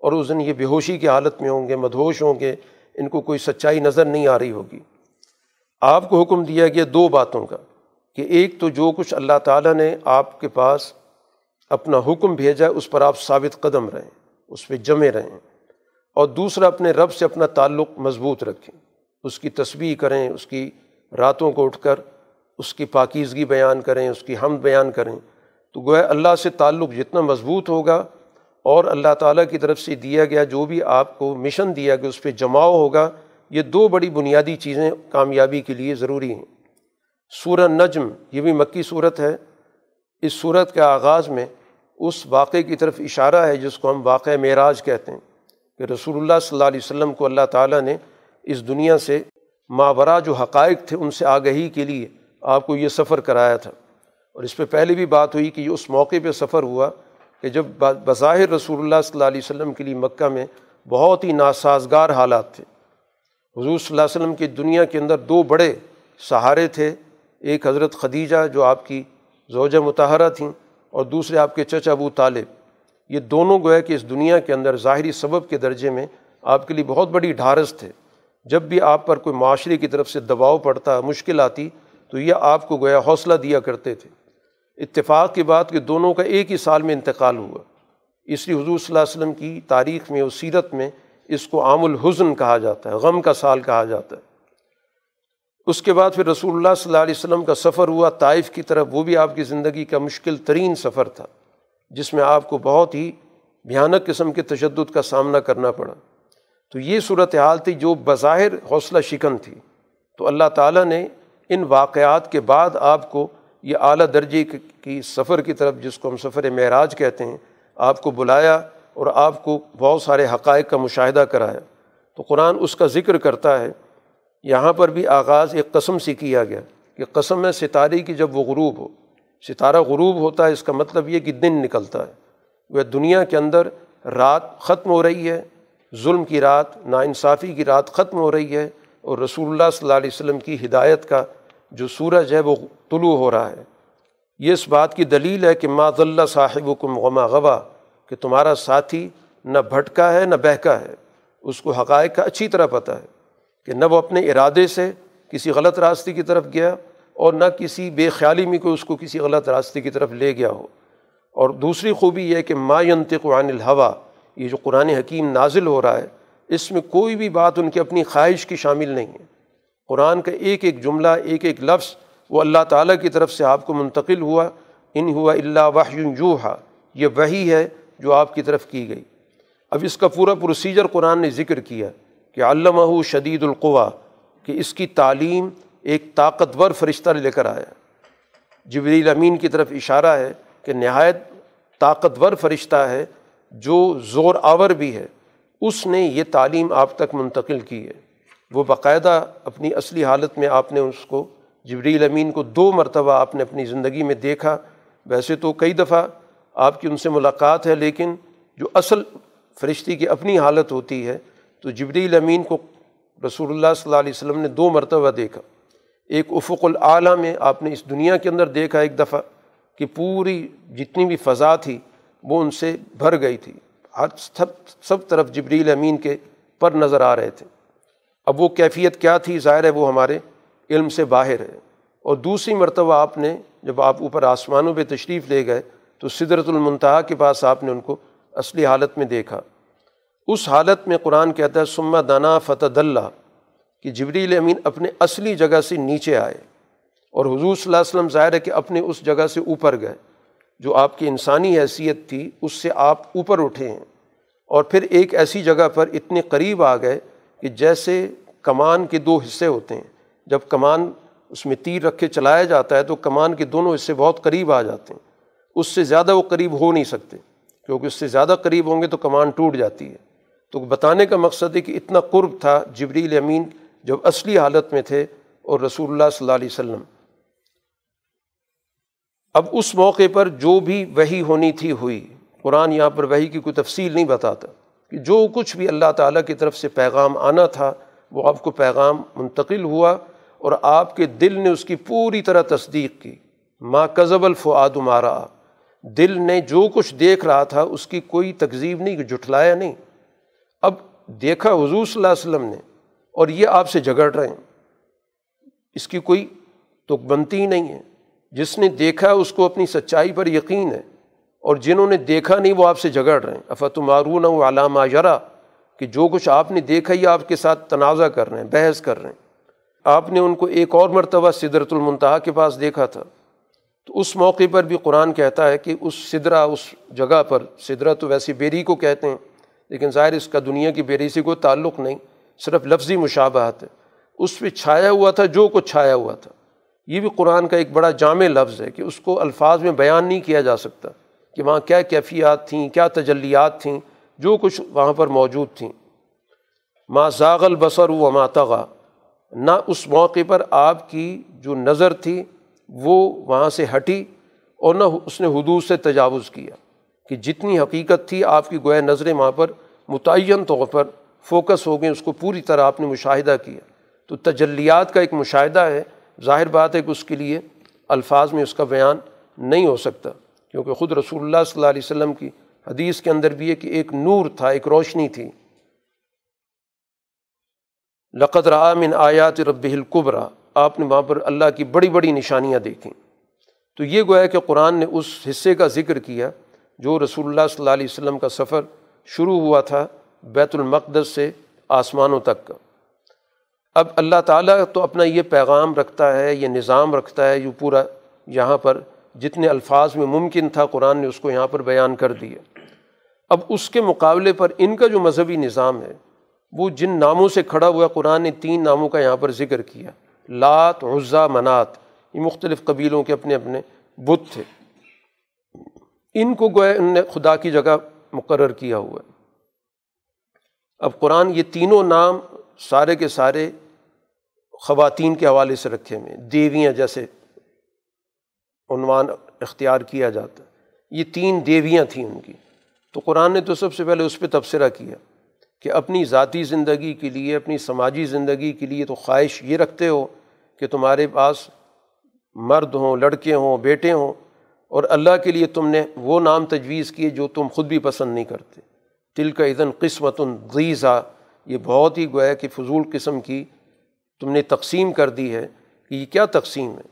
اور اس دن یہ بے ہوشی کی حالت میں ہوں گے، مدہوش ہوں گے، ان کو کوئی سچائی نظر نہیں آ رہی ہوگی۔ آپ کو حکم دیا گیا دو باتوں کا کہ ایک تو جو کچھ اللہ تعالیٰ نے آپ کے پاس اپنا حکم بھیجا، اس پر آپ ثابت قدم رہیں، اس پہ جمے رہیں اور دوسرا اپنے رب سے اپنا تعلق مضبوط رکھیں۔ اس کی تصویر کریں، اس کی راتوں کو اٹھ کر، اس کی پاکیزگی بیان کریں، اس کی حمد بیان کریں۔ تو گویا اللہ سے تعلق جتنا مضبوط ہوگا اور اللہ تعالیٰ کی طرف سے دیا گیا جو بھی آپ کو مشن دیا گیا، اس پہ جماؤ ہوگا، یہ دو بڑی بنیادی چیزیں کامیابی کے لیے ضروری ہیں۔ سورہ نجم، یہ بھی مکی صورت ہے۔ اس صورت کے آغاز میں اس واقعے کی طرف اشارہ ہے جس کو ہم واقع معراج کہتے ہیں کہ رسول اللہ صلی اللہ علیہ وسلم کو اللہ تعالیٰ نے اس دنیا سے ماورا جو حقائق تھے ان سے آگہی کے لیے آپ کو یہ سفر کرایا تھا۔ اور اس پہ پہلے بھی بات ہوئی کہ یہ اس موقع پہ سفر ہوا کہ جب بظاہر رسول اللہ صلی اللہ علیہ وسلم کے لیے مکہ میں بہت ہی ناسازگار حالات تھے۔ حضور صلی اللہ علیہ وسلم کی دنیا کے اندر دو بڑے سہارے تھے۔ ایک حضرت خدیجہ جو آپ کی زوجہ متحرہ تھیں اور دوسرے آپ کے چچا ابو طالب۔ یہ دونوں گویا کہ اس دنیا کے اندر ظاہری سبب کے درجے میں آپ کے لیے بہت بڑی ڈھارس تھے۔ جب بھی آپ پر کوئی معاشرے کی طرف سے دباؤ پڑتا، مشکل آتی، تو یہ آپ کو گویا حوصلہ دیا کرتے تھے۔ اتفاق کی بات کہ دونوں کا ایک ہی سال میں انتقال ہوا۔ اس لیے حضور صلی اللہ علیہ وسلم کی تاریخ میں اور سیرت میں اس کو عام الحزن کہا جاتا ہے، غم کا سال کہا جاتا ہے۔ اس کے بعد پھر رسول اللہ صلی اللہ علیہ وسلم کا سفر ہوا، طائف کی طرف، وہ بھی آپ کی زندگی کا مشکل ترین سفر تھا، جس میں آپ کو بہت ہی بھیانک قسم کے تشدد کا سامنا کرنا پڑا۔ تو یہ صورت حال تھی جو بظاہر حوصلہ شکن تھی۔ تو اللہ تعالیٰ نے ان واقعات کے بعد آپ کو یہ اعلیٰ درجے کی سفر کی طرف، جس کو ہم سفر معراج کہتے ہیں، آپ کو بلایا اور آپ کو بہت سارے حقائق کا مشاہدہ کرایا۔ تو قرآن اس کا ذکر کرتا ہے یہاں پر بھی آغاز ایک قسم سے کیا گیا کہ قسم ہے ستارے کی جب وہ غروب ہو۔ ستارہ غروب ہوتا ہے، اس کا مطلب یہ کہ دن نکلتا ہے۔ وہ دنیا کے اندر رات ختم ہو رہی ہے، ظلم کی رات، ناانصافی کی رات ختم ہو رہی ہے اور رسول اللہ صلی اللہ علیہ وسلم کی ہدایت کا جو سورج ہے، وہ طلوع ہو رہا ہے۔ یہ اس بات کی دلیل ہے کہ ماض اللہ صاحب کم غما غوا کہ تمہارا ساتھی نہ بھٹکا ہے، نہ بہکا ہے۔ اس کو حقائق کا اچھی طرح پتہ ہے۔ کہ نہ وہ اپنے ارادے سے کسی غلط راستے کی طرف گیا اور نہ کسی بے خیالی میں کوئی اس کو کسی غلط راستے کی طرف لے گیا ہو۔ اور دوسری خوبی یہ کہ ما ينطق عن الحوا یہ جو قرآن حکیم نازل ہو رہا ہے، اس میں کوئی بھی بات ان کی اپنی خواہش کی شامل نہیں ہے۔ قرآن کا ایک ایک جملہ، ایک ایک لفظ وہ اللہ تعالیٰ کی طرف سے آپ کو منتقل ہوا۔ ان ہوا اللہ وحی یہ وہی ہے جو آپ کی طرف کی گئی۔ اب اس کا پورا پروسیجر قرآن نے ذکر کیا۔ کہ علامہ شدید القوا کہ اس کی تعلیم ایک طاقتور فرشتہ لے کر آیا۔ جبریل امین کی طرف اشارہ ہے کہ نہایت طاقتور فرشتہ ہے، جو زور آور بھی ہے۔ اس نے یہ تعلیم آپ تک منتقل کی ہے۔ وہ باقاعدہ اپنی اصلی حالت میں آپ نے اس کو، جبریل امین کو دو مرتبہ آپ نے اپنی زندگی میں دیکھا۔ ویسے تو کئی دفعہ آپ کی ان سے ملاقات ہے، لیکن جو اصل فرشتی کی اپنی حالت ہوتی ہے تو جبریل امین کو رسول اللہ صلی اللہ علیہ وسلم نے دو مرتبہ دیکھا۔ ایک افق العلیٰ میں آپ نے اس دنیا کے اندر دیکھا ایک دفعہ کہ پوری جتنی بھی فضا تھی وہ ان سے بھر گئی تھی۔ ہر سب سب طرف جبریل امین کے پر نظر آ رہے تھے۔ اب وہ کیفیت کیا تھی؟ ظاہر ہے وہ ہمارے علم سے باہر ہے۔ اور دوسری مرتبہ آپ نے جب آپ اوپر آسمانوں پہ تشریف لے گئے تو صدرت المنتہا کے پاس آپ نے ان کو اصلی حالت میں دیکھا۔ اس حالت میں قرآن کہتا ہے سما دنا فتح اللہ کہ جبریل امین اپنے اصلی جگہ سے نیچے آئے اور حضور صلی اللہ علیہ وسلم ظاہر ہے کہ اپنے اس جگہ سے اوپر گئے۔ جو آپ کی انسانی حیثیت تھی، اس سے آپ اوپر اٹھے ہیں۔ اور پھر ایک ایسی جگہ پر اتنے قریب آ گئے کہ جیسے کمان کے دو حصے ہوتے ہیں۔ جب کمان اس میں تیر رکھ کے چلایا جاتا ہے تو کمان کے دونوں حصے بہت قریب آ جاتے ہیں۔ اس سے زیادہ وہ قریب ہو نہیں سکتے۔ کیونکہ اس سے زیادہ قریب ہوں گے تو کمان ٹوٹ جاتی ہے۔ تو بتانے کا مقصد ہے کہ اتنا قرب تھا جبریل امین جب اصلی حالت میں تھے اور رسول اللہ صلی اللہ علیہ وسلم۔ اب اس موقع پر جو بھی وہی ہونی تھی ہوئی۔ قرآن یہاں پر وہی کی کوئی تفصیل نہیں بتاتا کہ جو کچھ بھی اللہ تعالیٰ کی طرف سے پیغام آنا تھا وہ آپ کو پیغام منتقل ہوا اور آپ کے دل نے اس کی پوری طرح تصدیق کی۔ ماں کزب الفعاد مارا دل نے جو کچھ دیکھ رہا تھا اس کی کوئی تکذیب نہیں جٹلایا نہیں۔ اب دیکھا حضور صلی اللہ علیہ وسلم نے اور یہ آپ سے جگڑ رہے ہیں۔ اس کی کوئی تو بنتی ہی نہیں ہے۔ جس نے دیکھا اس کو اپنی سچائی پر یقین ہے اور جنہوں نے دیکھا نہیں وہ آپ سے جگڑ رہے ہیں۔ افت معرون و علامہ یرا کہ جو کچھ آپ نے دیکھا ہی آپ کے ساتھ تنازع کر رہے ہیں، بحث کر رہے ہیں۔ آپ نے ان کو ایک اور مرتبہ صدرت المنتہا کے پاس دیکھا تھا۔ تو اس موقع پر بھی قرآن کہتا ہے کہ اس سدرا اس جگہ پر سدرا تو ویسی بیری کو کہتے ہیں۔ لیکن ظاہر اس کا دنیا کی بیری سے کوئی تعلق نہیں، صرف لفظی مشابہت ہے۔ اس پہ چھایا ہوا تھا جو کچھ چھایا ہوا تھا۔ یہ بھی قرآن کا ایک بڑا جامع لفظ ہے کہ اس کو الفاظ میں بیان نہیں کیا جا سکتا کہ وہاں کیا کیفیات تھیں، کیا تجلیات تھیں، جو کچھ وہاں پر موجود تھیں۔ ماں زاغل بصر و ماتغا نہ اس موقع پر آپ کی جو نظر تھی وہ وہاں سے ہٹی اور نہ اس نے حدود سے تجاوز کیا کہ جتنی حقیقت تھی آپ کی گویا نظریں وہاں پر متعین طور پر فوکس ہو گئیں اس کو پوری طرح آپ نے مشاہدہ کیا۔ تو تجلیات کا ایک مشاہدہ ہے، ظاہر بات ہے کہ اس کے لیے الفاظ میں اس کا بیان نہیں ہو سکتا۔ کیونکہ خود رسول اللہ صلی اللہ علیہ وسلم کی حدیث کے اندر بھی ہے کہ ایک نور تھا، ایک روشنی تھی۔ لقت من آیات رب القبرا آپ نے وہاں پر اللہ کی بڑی بڑی نشانیاں دیکھیں۔ تو یہ گویا کہ قرآن نے اس حصے کا ذکر کیا جو رسول اللہ صلی اللہ علیہ وسلم کا سفر شروع ہوا تھا بیت المقدس سے آسمانوں تک کا۔ اب اللہ تعالیٰ تو اپنا یہ پیغام رکھتا ہے، یہ نظام رکھتا ہے جو پورا یہاں پر جتنے الفاظ میں ممکن تھا قرآن نے اس کو یہاں پر بیان کر دیا۔ اب اس کے مقابلے پر ان کا جو مذہبی نظام ہے، وہ جن ناموں سے کھڑا ہوا قرآن نے تین ناموں کا یہاں پر ذکر کیا۔ لات، عزا، منات۔ یہ مختلف قبیلوں کے اپنے اپنے بت تھے۔ ان کو گویا ان نے خدا کی جگہ مقرر کیا ہوا ہے۔ اب قرآن یہ تینوں نام سارے کے سارے خواتین کے حوالے سے رکھے ہوئے دیویاں جیسے عنوان اختیار کیا جاتا ہے۔ یہ تین دیویاں تھیں ان کی۔ تو قرآن نے تو سب سے پہلے اس پہ تبصرہ کیا کہ اپنی ذاتی زندگی کے لیے، اپنی سماجی زندگی کے لیے تو خواہش یہ رکھتے ہو کہ تمہارے پاس مرد ہوں، لڑکے ہوں، بیٹے ہوں اور اللہ کے لیے تم نے وہ نام تجویز کیے جو تم خود بھی پسند نہیں کرتے۔ تل کا عدن قسمت غیزہ یہ بہت ہی گویا کہ فضول قسم کی تم نے تقسیم کر دی ہے۔ کہ یہ کیا تقسیم ہے؟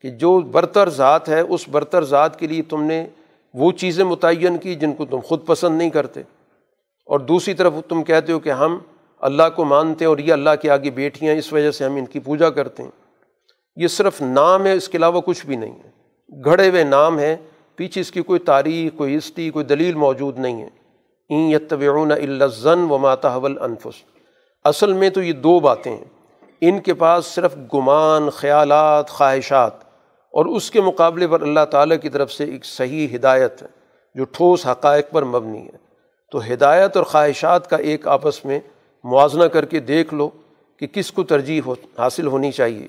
کہ جو برتر ذات ہے، اس برتر ذات کے لیے تم نے وہ چیزیں متعین کی جن کو تم خود پسند نہیں کرتے۔ اور دوسری طرف تم کہتے ہو کہ ہم اللہ کو مانتے ہیں اور یہ اللہ کے آگے بیٹھیاں اس وجہ سے ہم ان کی پوجا کرتے ہیں۔ یہ صرف نام ہے، اس کے علاوہ کچھ بھی نہیں ہے۔ گھڑے ہوئے نام ہیں، پیچھے اس کی کوئی تاریخ، کوئی ہسٹری، کوئی دلیل موجود نہیں ہے۔ این یتبعون الزن و ماتا حول انفس اصل میں تو یہ دو باتیں ہیں۔ ان کے پاس صرف گمان، خیالات، خواہشات، اور اس کے مقابلے پر اللہ تعالیٰ کی طرف سے ایک صحیح ہدایت ہے، جو ٹھوس حقائق پر مبنی ہے۔ تو ہدایت اور خواہشات کا ایک آپس میں موازنہ کر کے دیکھ لو کہ کس کو ترجیح ہو، حاصل ہونی چاہیے۔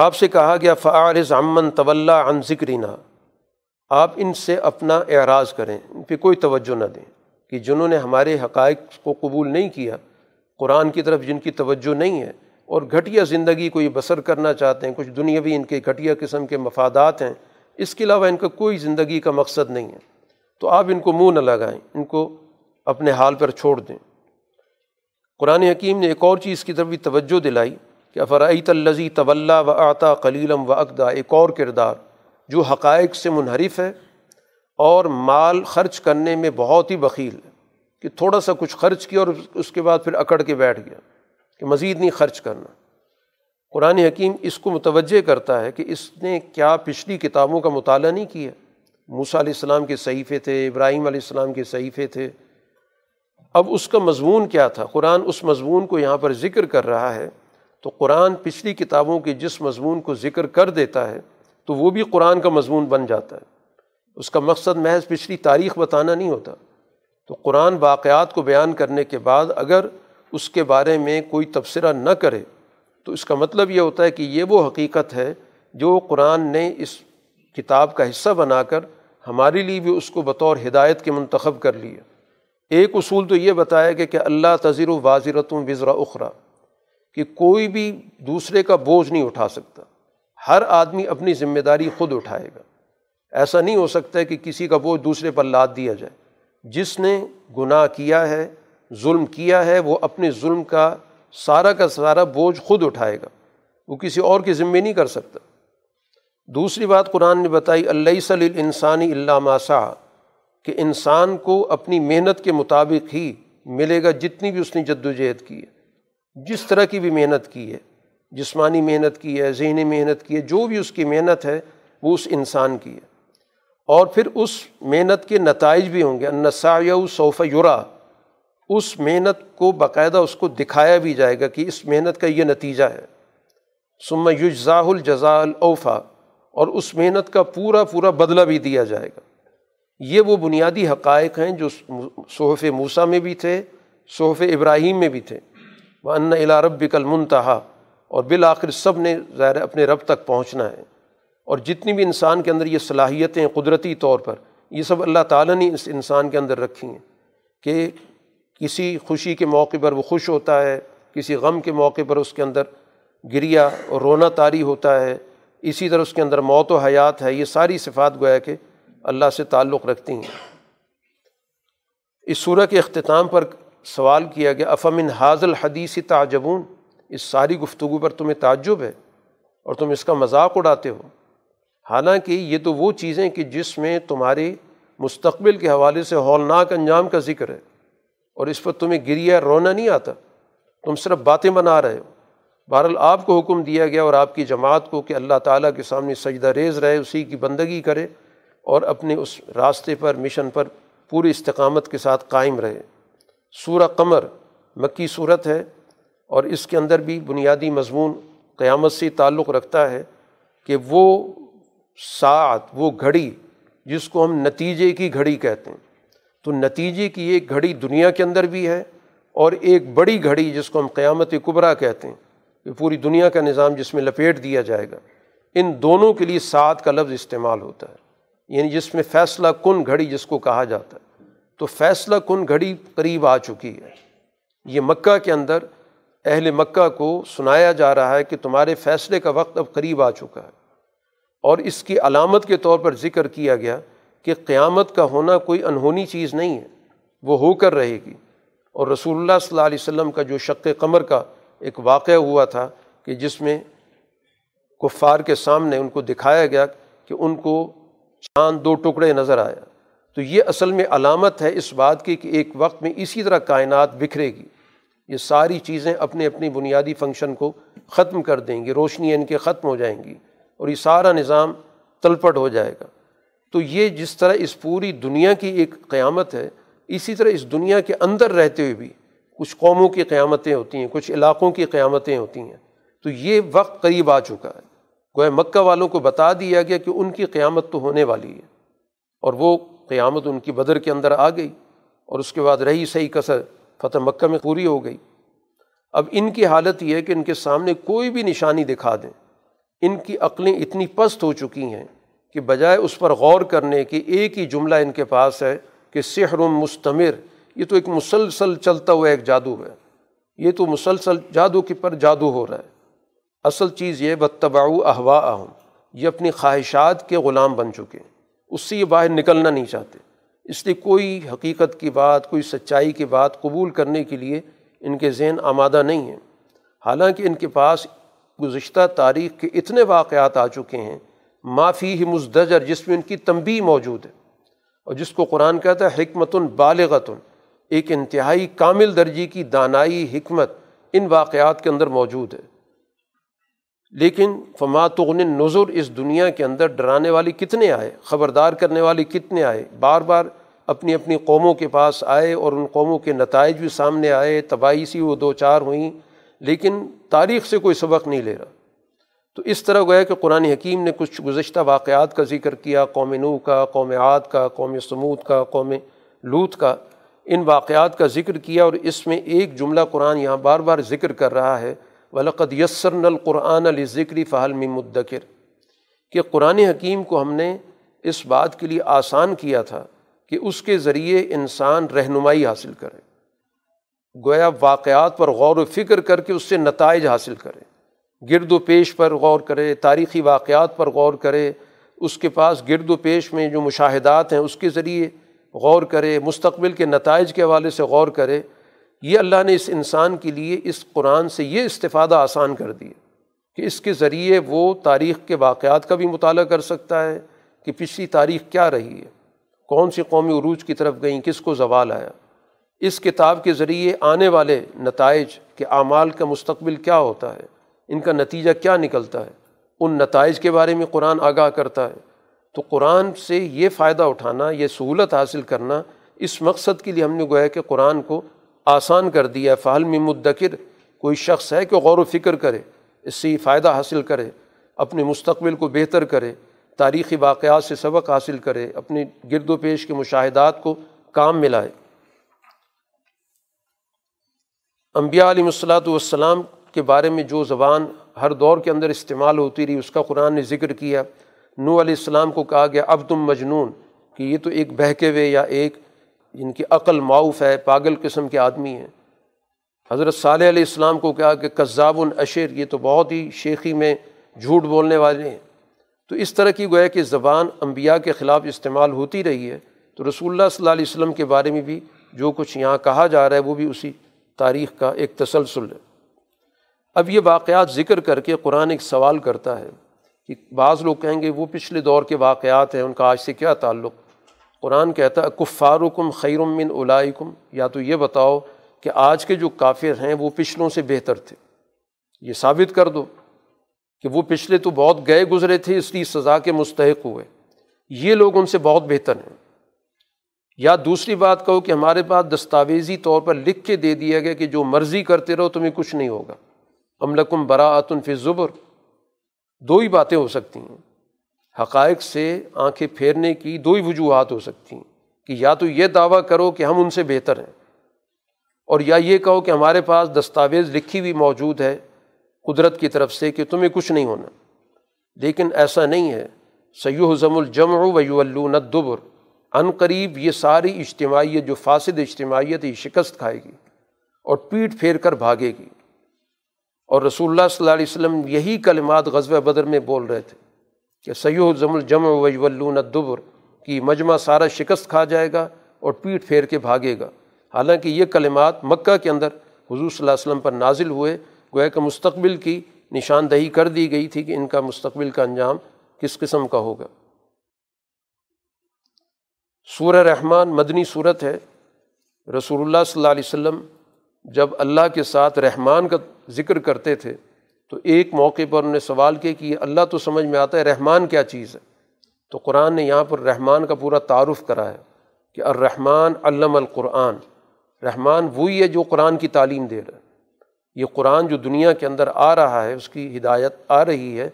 آپ سے کہا گیا فعارض امن طول عن ذکرینا آپ ان سے اپنا اعراض کریں، ان پہ کوئی توجہ نہ دیں کہ جنہوں نے ہمارے حقائق کو قبول نہیں کیا، قرآن کی طرف جن کی توجہ نہیں ہے اور گھٹیا زندگی کو یہ بسر کرنا چاہتے ہیں، کچھ دنیاوی ان کے گھٹیا قسم کے مفادات ہیں، اس کے علاوہ ان کا کوئی زندگی کا مقصد نہیں ہے۔ تو آپ ان کو منہ نہ لگائیں، ان کو اپنے حال پر چھوڑ دیں۔ قرآن حکیم نے ایک اور چیز کی طرف بھی توجہ دلائی۔ کہ افرعیت الزی طول و آتا کلیلم و اقدا، ایک اور کردار جو حقائق سے منحرف ہے اور مال خرچ کرنے میں بہت ہی بخیل ہے، کہ تھوڑا سا کچھ خرچ کیا اور اس کے بعد پھر اکڑ کے بیٹھ گیا، کہ مزید نہیں خرچ کرنا۔ قرآن حکیم اس کو متوجہ کرتا ہے کہ اس نے کیا پچھلی کتابوں کا مطالعہ نہیں کیا۔ موسیٰ علیہ السلام کے صحیفے تھے، ابراہیم علیہ السلام کے صحیفے تھے۔ اب اس کا مضمون کیا تھا؟ قرآن اس مضمون کو یہاں پر ذکر کر رہا ہے تو قرآن پچھلی کتابوں کے جس مضمون کو ذکر کر دیتا ہے، تو وہ بھی قرآن کا مضمون بن جاتا ہے۔ اس کا مقصد محض پچھلی تاریخ بتانا نہیں ہوتا۔ تو قرآن واقعات کو بیان کرنے کے بعد اگر اس کے بارے میں کوئی تبصرہ نہ کرے، تو اس کا مطلب یہ ہوتا ہے کہ یہ وہ حقیقت ہے جو قرآن نے اس کتاب کا حصہ بنا کر ہمارے لیے بھی اس کو بطور ہدایت کے منتخب کر لیا۔ ایک اصول تو یہ بتایا کہ کہ اللہ تذیر و واضرتوں وزرا اخرا کہ کوئی بھی دوسرے کا بوجھ نہیں اٹھا سکتا۔ ہر آدمی اپنی ذمہ داری خود اٹھائے گا۔ ایسا نہیں ہو سکتا ہے کہ کسی کا بوجھ دوسرے پر لاد دیا جائے۔ جس نے گناہ کیا ہے، ظلم کیا ہے، وہ اپنے ظلم کا سارا کا سارا بوجھ خود اٹھائے گا۔ وہ کسی اور کی ذمے نہیں کر سکتا۔ دوسری بات قرآن نے بتائی اللہ صلی انسانی اللہ ماسا کہ انسان کو اپنی محنت کے مطابق ہی ملے گا جتنی بھی اس نے جد و جہد کی ہے۔ جس طرح کی بھی محنت کی ہے، جسمانی محنت کی ہے، ذہنی محنت کی ہے، جو بھی اس کی محنت ہے، وہ اس انسان کی ہے۔ اور پھر اس محنت کے نتائج بھی ہوں گے۔ انسا صوف یورا اس محنت کو باقاعدہ اس کو دکھایا بھی جائے گا کہ اس محنت کا یہ نتیجہ ہے۔ سما یجزا الجزا الاوفا۔ اور اس محنت کا پورا پورا بدلہ بھی دیا جائے گا۔ یہ وہ بنیادی حقائق ہیں جو صحف موسیٰ میں بھی تھے صحف ابراہیم میں بھی تھے۔ ان الا رب کل منتہا اور بالآخر سب نے ظاہر اپنے رب تک پہنچنا ہے۔ اور جتنی بھی انسان کے اندر یہ صلاحیتیں، قدرتی طور پر، یہ سب اللہ تعالیٰ نے اس انسان کے اندر رکھی ہیں کہ کسی خوشی کے موقع پر وہ خوش ہوتا ہے، کسی غم کے موقع پر اس کے اندر گریا اور رونا طاری ہوتا ہے۔ اسی طرح اس کے اندر موت و حیات ہے۔ یہ ساری صفات گویا کہ اللہ سے تعلق رکھتی ہیں۔ اس صورت کے اختتام پر سوال کیا گیا، افامن حاضل حدیث تعجبون؟ اس ساری گفتگو پر تمہیں تعجب ہے اور تم اس کا مذاق اڑاتے ہو۔ حالانکہ یہ تو وہ چیزیں کہ جس میں تمہاری مستقبل کے حوالے سے ہولناک انجام کا ذکر ہے اور اس پر تمہیں گریا رونا نہیں آتا۔ تم صرف باتیں بنا رہے ہو۔ بہرحال آپ کو حکم دیا گیا اور آپ کی جماعت کو کہ اللہ تعالیٰ کے سامنے سجدہ ریز رہے، اسی کی بندگی کرے اور اپنے اس راستے پر، مشن پر پوری استقامت کے ساتھ قائم رہے۔ سورہ قمر مکی صورت ہے اور اس کے اندر بھی بنیادی مضمون قیامت سے تعلق رکھتا ہے کہ وہ ساتھ وہ گھڑی جس کو ہم نتیجے کی گھڑی کہتے ہیں۔ تو نتیجے کی ایک گھڑی دنیا کے اندر بھی ہے اور ایک بڑی گھڑی جس کو ہم قیامت قبرا کہتے ہیں۔ کہ پوری دنیا کا نظام جس میں لپیٹ دیا جائے گا۔ ان دونوں کے لیے سات کا لفظ استعمال ہوتا ہے۔ یعنی جس میں فیصلہ کن گھڑی جس کو کہا جاتا ہے۔ تو فیصلہ کن گھڑی قریب آ چکی ہے۔ یہ مکہ کے اندر اہل مکہ کو سنایا جا رہا ہے کہ تمہارے فیصلے کا وقت اب قریب آ چکا ہے۔ اور اس کی علامت کے طور پر ذکر کیا گیا کہ قیامت کا ہونا کوئی انہونی چیز نہیں ہے، وہ ہو کر رہے گی۔ اور رسول اللہ صلی اللہ علیہ وسلم کا جو شق قمر کا ایک واقعہ ہوا تھا کہ جس میں کفار کے سامنے ان کو دکھایا گیا کہ ان کو چاند دو ٹکڑے نظر آیا۔ تو یہ اصل میں علامت ہے اس بات کی کہ ایک وقت میں اسی طرح کائنات بکھرے گی۔ یہ ساری چیزیں اپنے اپنی بنیادی فنکشن کو ختم کر دیں گی، روشنی ان کے ختم ہو جائیں گی اور یہ سارا نظام تلپٹ ہو جائے گا۔ تو یہ جس طرح اس پوری دنیا کی ایک قیامت ہے، اسی طرح اس دنیا کے اندر رہتے ہوئے بھی کچھ قوموں کی قیامتیں ہوتی ہیں، کچھ علاقوں کی قیامتیں ہوتی ہیں۔ تو یہ وقت قریب آ چکا ہے۔ گویا مکہ والوں کو بتا دیا گیا کہ ان کی قیامت تو ہونے والی ہے اور وہ قیامت ان کی بدر کے اندر آ گئی اور اس کے بعد رہی صحیح کثر، فتح مکہ میں پوری ہو گئی۔ اب ان کی حالت یہ ہے کہ ان کے سامنے کوئی بھی نشانی دکھا دیں۔ ان کی عقلیں اتنی پست ہو چکی ہیں کہ بجائے اس پر غور کرنے کے ایک ہی جملہ ان کے پاس ہے کہ سحر مستمر، یہ تو ایک مسلسل چلتا ہوا ایک جادو ہے۔ یہ تو مسلسل جادو کے پر جادو ہو رہا ہے۔ اصل چیز یہ بتباؤ احوا اہم یہ اپنی خواہشات کے غلام بن چکے ہیں۔ اس سے یہ باہر نکلنا نہیں چاہتے۔ اس لیے کوئی حقیقت کی بات، کوئی سچائی کی بات قبول کرنے کے لیے ان کے ذہن آمادہ نہیں ہیں۔ حالانکہ ان کے پاس گزشتہ تاریخ کے اتنے واقعات آ چکے ہیں معافی ہی مزدجر، جس میں ان کی تنبی موجود ہے۔ اور جس کو قرآن کہتا ہے، حکمت بالغتن ایک انتہائی کامل درجی کی دانائی، حکمت ان واقعات کے اندر موجود ہے۔ لیکن فماتغن نظر اس دنیا کے اندر ڈرانے والی کتنے آئے، خبردار کرنے والی کتنے آئے، بار بار اپنی اپنی قوموں کے پاس آئے اور ان قوموں کے نتائج بھی سامنے آئے، تباہی سی، وہ دو چار ہوئیں، لیکن تاریخ سے کوئی سبق نہیں لے رہا۔ تو اس طرح گویا کہ قرآن حکیم نے کچھ گزشتہ واقعات کا ذکر کیا، قوم نو کا، قوم عاد کا، قوم سمود کا، قوم لوت کا، ان واقعات کا ذکر کیا اور اس میں ایک جملہ قرآن یہاں بار بار ذکر کر رہا ہے۔ ولقد یسر نل قرآن علی ذکری فہل مدکر کہ قرآن حکیم کو ہم نے اس بات کے لیے آسان کیا تھا کہ اس کے ذریعے انسان رہنمائی حاصل کرے۔ گویا واقعات پر غور و فکر کر کے اس سے نتائج حاصل کرے۔ گرد و پیش پر غور کرے، تاریخی واقعات پر غور کرے، اس کے پاس گرد و پیش میں جو مشاہدات ہیں اس کے ذریعے غور کرے، مستقبل کے نتائج کے حوالے سے غور کرے۔ یہ اللہ نے اس انسان کے لیے اس قرآن سے یہ استفادہ آسان کر دیا کہ اس کے ذریعے وہ تاریخ کے واقعات کا بھی مطالعہ کر سکتا ہے کہ پچھلی تاریخ کیا رہی ہے، کون سی قومی عروج کی طرف گئیں، کس کو زوال آیا۔ اس کتاب کے ذریعے آنے والے نتائج کے اعمال کا مستقبل کیا ہوتا ہے، ان کا نتیجہ کیا نکلتا ہے۔ ان نتائج کے بارے میں قرآن آگاہ کرتا ہے۔ تو قرآن سے یہ فائدہ اٹھانا، یہ سہولت حاصل کرنا، اس مقصد کے لیے ہم نے گویا کہ قرآن کو آسان کر دیا ہے فعال میں مدکر، کوئی شخص ہے کہ غور و فکر کرے، اس سے فائدہ حاصل کرے، اپنے مستقبل کو بہتر کرے، تاریخی واقعات سے سبق حاصل کرے، اپنی گرد و پیش کے مشاہدات کو کام ملائے انبیاء علیہ الصلاۃ والسلام کے بارے میں جو زبان ہر دور کے اندر استعمال ہوتی رہی، اس کا قرآن نے ذکر کیا۔ نو علیہ السلام کو کہا گیا، اب تم مجنون، کہ یہ تو ایک بہکے ہوئے یا ایک جن کی عقل معاف ہے، پاگل قسم کے آدمی ہیں۔ حضرت صالح علیہ السلام کو کہا کہ قذاب العشر یہ تو بہت ہی شیخی میں جھوٹ بولنے والے ہیں۔ تو اس طرح کی گویا کہ زبان انبیاء کے خلاف استعمال ہوتی رہی ہے۔ تو رسول اللہ صلی اللہ علیہ وسلم کے بارے میں بھی جو کچھ یہاں کہا جا رہا ہے، وہ بھی اسی تاریخ کا ایک تسلسل ہے۔ اب یہ واقعات ذکر کر کے قرآن ایک سوال کرتا ہے کہ بعض لوگ کہیں گے وہ پچھلے دور کے واقعات ہیں، ان کا آج سے کیا تعلق؟ قرآن کہتا ہے، کفارکم خیرم من اولائکم. یا تو یہ بتاؤ کہ آج کے جو کافر ہیں وہ پچھلوں سے بہتر تھے۔ یہ ثابت کر دو کہ وہ پچھلے تو بہت گئے گزرے تھے، اس لیے سزا کے مستحق ہوئے۔ یہ لوگ ان سے بہت بہتر ہیں۔ یا دوسری بات کہو کہ ہمارے پاس دستاویزی طور پر لکھ کے دے دیا گیا کہ جو مرضی کرتے رہو، تمہیں کچھ نہیں ہوگا۔ املکم براۃن فی زبر دو ہی باتیں ہو سکتی ہیں۔ حقائق سے آنکھیں پھیرنے کی دو ہی وجوہات ہو سکتی ہیں کہ یا تو یہ دعویٰ کرو کہ ہم ان سے بہتر ہیں اور یا یہ کہو کہ ہمارے پاس دستاویز لکھی ہوئی موجود ہے قدرت کی طرف سے کہ تمہیں کچھ نہیں ہونا۔ لیکن ایسا نہیں ہے۔ سیو ضم الجم و یو الدبر۔ عن قریب یہ ساری اجتماعیت جو فاسد اجتماعیت یہ شکست کھائے گی اور پیٹ پھیر کر بھاگے گی۔ اور رسول اللہ صلی اللہ علیہ وسلم یہی کلمات غزوہ بدر میں بول رہے تھے۔ کہ سیو ضم الجم و الدبر کی مجمع سارا شکست کھا جائے گا اور پیٹ پھیر کے بھاگے گا۔ حالانکہ یہ کلمات مکہ کے اندر حضور صلی اللہ علیہ وسلم پر نازل ہوئے، گویا کہ مستقبل کی نشاندہی کر دی گئی تھی کہ ان کا مستقبل کا انجام کس قسم کا ہوگا۔ سورہ رحمان مدنی صورت ہے۔ رسول اللہ صلی اللہ علیہ وسلم جب اللہ کے ساتھ رحمان کا ذکر کرتے تھے تو ایک موقع پر انہوں نے سوال کیا کہ اللہ تو سمجھ میں آتا ہے رحمان کیا چیز ہے؟ تو قرآن نے یہاں پر رحمان کا پورا تعارف کرا ہے کہ الرحمٰن علم القرآن، رحمان وہی ہے جو قرآن کی تعلیم دے رہا ہے۔ یہ قرآن جو دنیا کے اندر آ رہا ہے، اس کی ہدایت آ رہی ہے،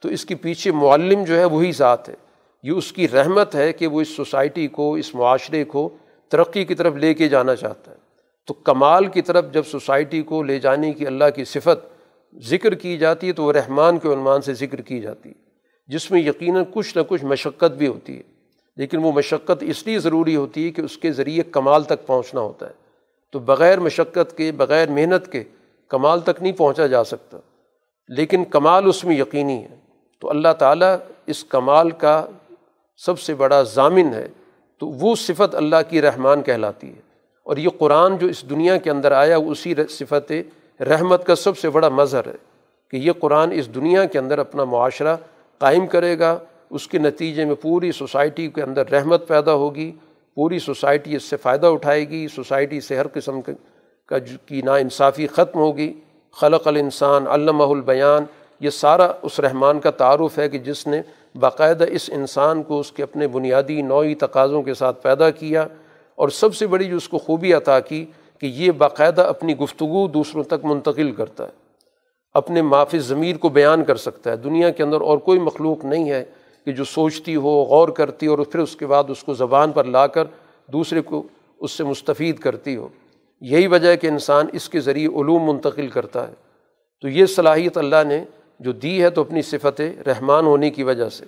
تو اس کے پیچھے معلم جو ہے وہی ذات ہے۔ یہ اس کی رحمت ہے کہ وہ اس سوسائٹی کو، اس معاشرے کو ترقی کی طرف لے کے جانا چاہتا ہے۔ تو کمال کی طرف جب سوسائٹی کو لے جانے کی اللہ کی صفت ذکر کی جاتی ہے تو وہ رحمان کے عنوان سے ذکر کی جاتی ہے، جس میں یقیناً کچھ نہ کچھ مشقت بھی ہوتی ہے۔ لیکن وہ مشقت اس لیے ضروری ہوتی ہے کہ اس کے ذریعے کمال تک پہنچنا ہوتا ہے۔ تو بغیر مشقت کے، بغیر محنت کے کمال تک نہیں پہنچا جا سکتا۔ لیکن کمال اس میں یقینی ہے۔ تو اللہ تعالیٰ اس کمال کا سب سے بڑا ضامن ہے۔ تو وہ صفت اللہ کی رحمان کہلاتی ہے۔ اور یہ قرآن جو اس دنیا کے اندر آیا اسی صفت رحمت کا سب سے بڑا مظہر ہے کہ یہ قرآن اس دنیا کے اندر اپنا معاشرہ قائم کرے گا، اس کے نتیجے میں پوری سوسائٹی کے اندر رحمت پیدا ہوگی، پوری سوسائٹی اس سے فائدہ اٹھائے گی، سوسائٹی سے ہر قسم کا کی نا انصافی ختم ہوگی۔ خلق الانسان علامہ البیان، یہ سارا اس رحمان کا تعارف ہے کہ جس نے باقاعدہ اس انسان کو اس کے اپنے بنیادی نوعی تقاضوں کے ساتھ پیدا کیا اور سب سے بڑی جو اس کو خوبی عطا کی کہ یہ باقاعدہ اپنی گفتگو دوسروں تک منتقل کرتا ہے، اپنے معافی ضمیر کو بیان کر سکتا ہے۔ دنیا کے اندر اور کوئی مخلوق نہیں ہے کہ جو سوچتی ہو، غور کرتی اور پھر اس کے بعد اس کو زبان پر لا کر دوسرے کو اس سے مستفید کرتی ہو۔ یہی وجہ ہے کہ انسان اس کے ذریعے علوم منتقل کرتا ہے۔ تو یہ صلاحیت اللہ نے جو دی ہے تو اپنی صفت رحمان ہونے کی وجہ سے۔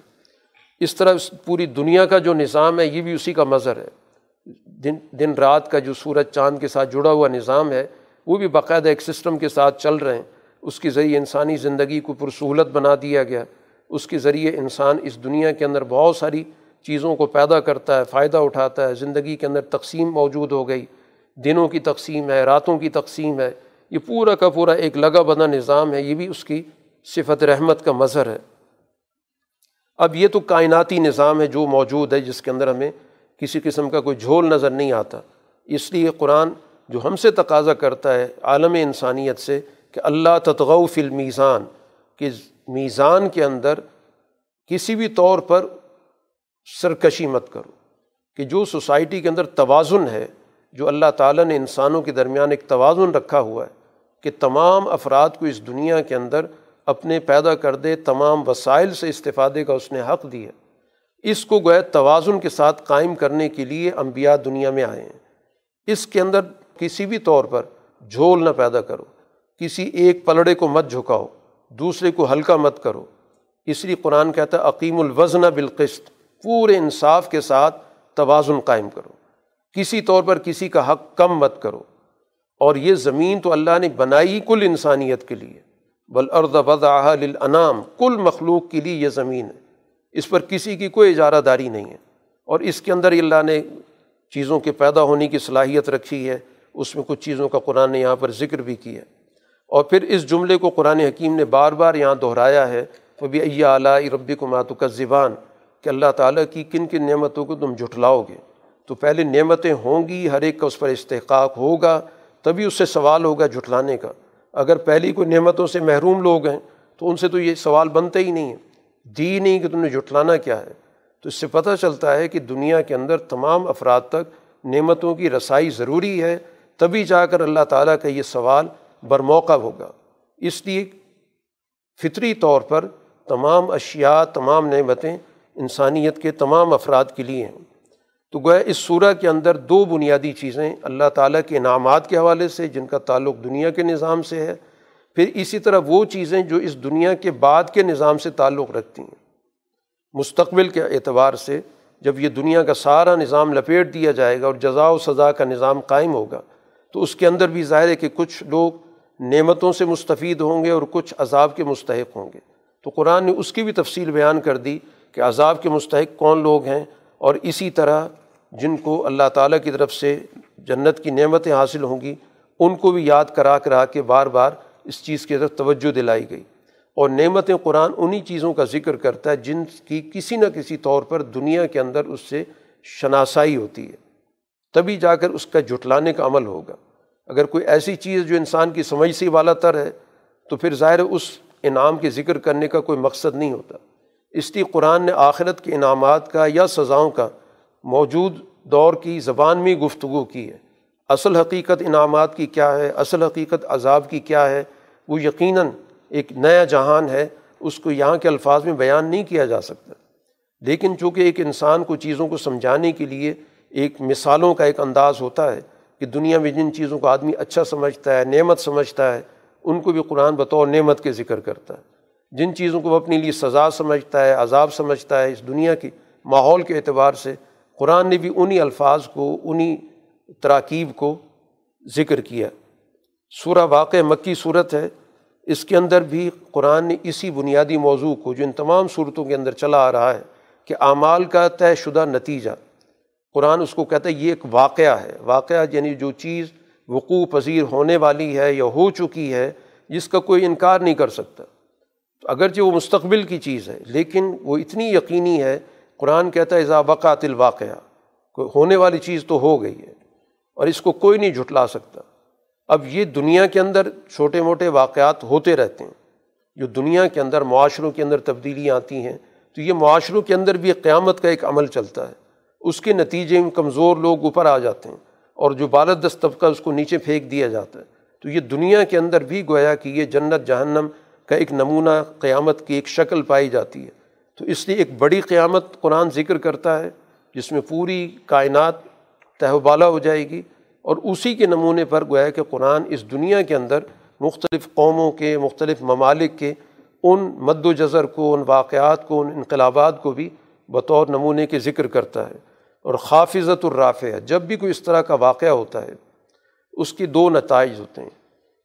اس طرح پوری دنیا کا جو نظام ہے، یہ بھی اسی کا مظہر ہے۔ دن دن رات کا جو سورج چاند کے ساتھ جڑا ہوا نظام ہے، وہ بھی باقاعدہ ایک سسٹم کے ساتھ چل رہے ہیں۔ اس کے ذریعے انسانی زندگی کو پرسہولت بنا دیا گیا۔ اس کے ذریعے انسان اس دنیا کے اندر بہت ساری چیزوں کو پیدا کرتا ہے، فائدہ اٹھاتا ہے۔ زندگی کے اندر تقسیم موجود ہو گئی۔ دنوں کی تقسیم ہے، راتوں کی تقسیم ہے۔ یہ پورا کا پورا ایک لگا بنا نظام ہے۔ یہ بھی اس کی صفت رحمت کا مظہر ہے۔ اب یہ تو کائناتی نظام ہے جو موجود ہے، جس کے اندر ہمیں کسی قسم کا کوئی جھول نظر نہیں آتا۔ اس لیے قرآن جو ہم سے تقاضا کرتا ہے عالم انسانیت سے کہ اللہ تطغو فی المیزان، کہ میزان کے اندر کسی بھی طور پر سرکشی مت کرو۔ کہ جو سوسائٹی کے اندر توازن ہے، جو اللہ تعالیٰ نے انسانوں کے درمیان ایک توازن رکھا ہوا ہے کہ تمام افراد کو اس دنیا کے اندر اپنے پیدا کردے تمام وسائل سے استفادے کا اس نے حق دیا۔ اس کو گویا توازن کے ساتھ قائم کرنے کے لیے انبیاء دنیا میں آئے ہیں۔ اس کے اندر کسی بھی طور پر جھول نہ پیدا کرو۔ کسی ایک پلڑے کو مت جھکاؤ، دوسرے کو ہلکا مت کرو۔ اس لیے قرآن کہتا ہے عقیم الوزن بالقسط، پورے انصاف کے ساتھ توازن قائم کرو۔ کسی طور پر کسی کا حق کم مت کرو۔ اور یہ زمین تو اللہ نے بنائی کل انسانیت کے لیے۔ بلرد وضاح للانام کل مخلوق کے لیے یہ زمین ہے۔ اس پر کسی کی کوئی اجارہ داری نہیں ہے۔ اور اس کے اندر اللہ نے چیزوں کے پیدا ہونے کی صلاحیت رکھی ہے۔ اس میں کچھ چیزوں کا قرآن نے یہاں پر ذکر بھی کیا۔ اور پھر اس جملے کو قرآن حکیم نے بار بار یہاں دہرایا ہے۔ وہ بھی ایا اعلیٰ ربی کو ماتو کا زبان کہ اللہ تعالیٰ کی کن کن نعمتوں کو تم جھٹلاؤ گے۔ تو پہلے نعمتیں ہوں گی، ہر ایک کا اس پر استحقاق ہوگا، تبھی اس سے سوال ہوگا جھٹلانے کا۔ اگر پہلی کوئی نعمتوں سے محروم لوگ ہیں، تو ان سے تو یہ سوال بنتے ہی نہیں ہے۔ دی نہیں کہ تم نے جھٹلانا کیا ہے؟ تو اس سے پتہ چلتا ہے کہ دنیا کے اندر تمام افراد تک نعمتوں کی رسائی ضروری ہے، تبھی جا کر اللہ تعالیٰ کا یہ سوال برموقع ہوگا۔ اس لیے فطری طور پر تمام اشیاء، تمام نعمتیں انسانیت کے تمام افراد کے لیے ہیں۔ تو گویا اس صورح کے اندر دو بنیادی چیزیں اللہ تعالیٰ کے انعامات کے حوالے سے، جن کا تعلق دنیا کے نظام سے ہے پھر اسی طرح وہ چیزیں جو اس دنیا کے بعد کے نظام سے تعلق رکھتی ہیں۔ مستقبل کے اعتبار سے جب یہ دنیا کا سارا نظام لپیٹ دیا جائے گا اور جزا و سزا کا نظام قائم ہوگا، تو اس کے اندر بھی ظاہر ہے کہ کچھ لوگ نعمتوں سے مستفید ہوں گے اور کچھ عذاب کے مستحق ہوں گے۔ تو قرآن نے اس کی بھی تفصیل بیان کر دی کہ عذاب کے مستحق کون لوگ ہیں اور اسی طرح جن کو اللہ تعالیٰ کی طرف سے جنت کی نعمتیں حاصل ہوں گی، ان کو بھی یاد کرا کرا کے بار بار اس چیز کی طرف توجہ دلائی گئی۔ اور نعمت قرآن انہی چیزوں کا ذکر کرتا ہے جن کی کسی نہ کسی طور پر دنیا کے اندر اس سے شناسائی ہوتی ہے۔ تبھی جا کر اس کا جھٹلانے کا عمل ہوگا۔ اگر کوئی ایسی چیز جو انسان کی سمجھ سے والا تر ہے، تو پھر ظاہر اس انعام کے ذکر کرنے کا کوئی مقصد نہیں ہوتا۔ اس لیے قرآن نے آخرت کے انعامات کا یا سزاؤں کا موجود دور کی زبان میں گفتگو کی ہے۔ اصل حقیقت انعامات کی کیا ہے؟ اصل حقیقت عذاب کی کیا ہے؟ وہ یقیناً ایک نیا جہان ہے، اس کو یہاں کے الفاظ میں بیان نہیں کیا جا سکتا۔ لیکن چونکہ ایک انسان کو چیزوں کو سمجھانے کے لیے ایک مثالوں کا ایک انداز ہوتا ہے کہ دنیا میں جن چیزوں کو آدمی اچھا سمجھتا ہے، نعمت سمجھتا ہے، ان کو بھی قرآن بطور نعمت کے ذکر کرتا ہے۔ جن چیزوں کو وہ اپنے لیے سزا سمجھتا ہے، عذاب سمجھتا ہے، اس دنیا کی ماحول کے اعتبار سے قرآن نے بھی انہی الفاظ کو، انہی تراکیب کو ذکر کیا۔ سورہ واقع مکی صورت ہے۔ اس کے اندر بھی قرآن نے اسی بنیادی موضوع کو جو ان تمام صورتوں کے اندر چلا آ رہا ہے کہ اعمال کا طے شدہ نتیجہ۔ قرآن اس کو کہتا ہے یہ ایک واقعہ ہے۔ واقعہ یعنی جو چیز وقوع پذیر ہونے والی ہے یا ہو چکی ہے، جس کا کوئی انکار نہیں کر سکتا۔ تو اگرچہ وہ مستقبل کی چیز ہے، لیکن وہ اتنی یقینی ہے۔ قرآن کہتا ہے اذا وقعت الواقعہ کوئی ہونے والی چیز تو ہو گئی ہے۔ اور اس کو کوئی نہیں جھٹلا سکتا۔ اب یہ دنیا کے اندر چھوٹے موٹے واقعات ہوتے رہتے ہیں۔ جو دنیا کے اندر معاشروں کے اندر تبدیلیاں آتی ہیں۔ تو یہ معاشروں کے اندر بھی قیامت کا ایک عمل چلتا ہے۔ اس کے نتیجے میں کمزور لوگ اوپر آ جاتے ہیں اور جو بالدست طبقہ اس کو نیچے پھینک دیا جاتا ہے۔ تو یہ دنیا کے اندر بھی گویا کہ یہ جنت جہنم کا ایک نمونہ قیامت کی ایک شکل پائی جاتی ہے۔ تو اس لیے ایک بڑی قیامت قرآن ذکر کرتا ہے، جس میں پوری کائنات تہ بالا ہو جائے گی اور اسی کے نمونے پر گویا کہ قرآن اس دنیا کے اندر مختلف قوموں کے، مختلف ممالک کے، ان مد و جذر کو، ان واقعات کو، ان انقلابات کو بھی بطور نمونے کے ذکر کرتا ہے اور حافظت الرافع جب بھی کوئی اس طرح کا واقعہ ہوتا ہے، اس کے دو نتائج ہوتے ہیں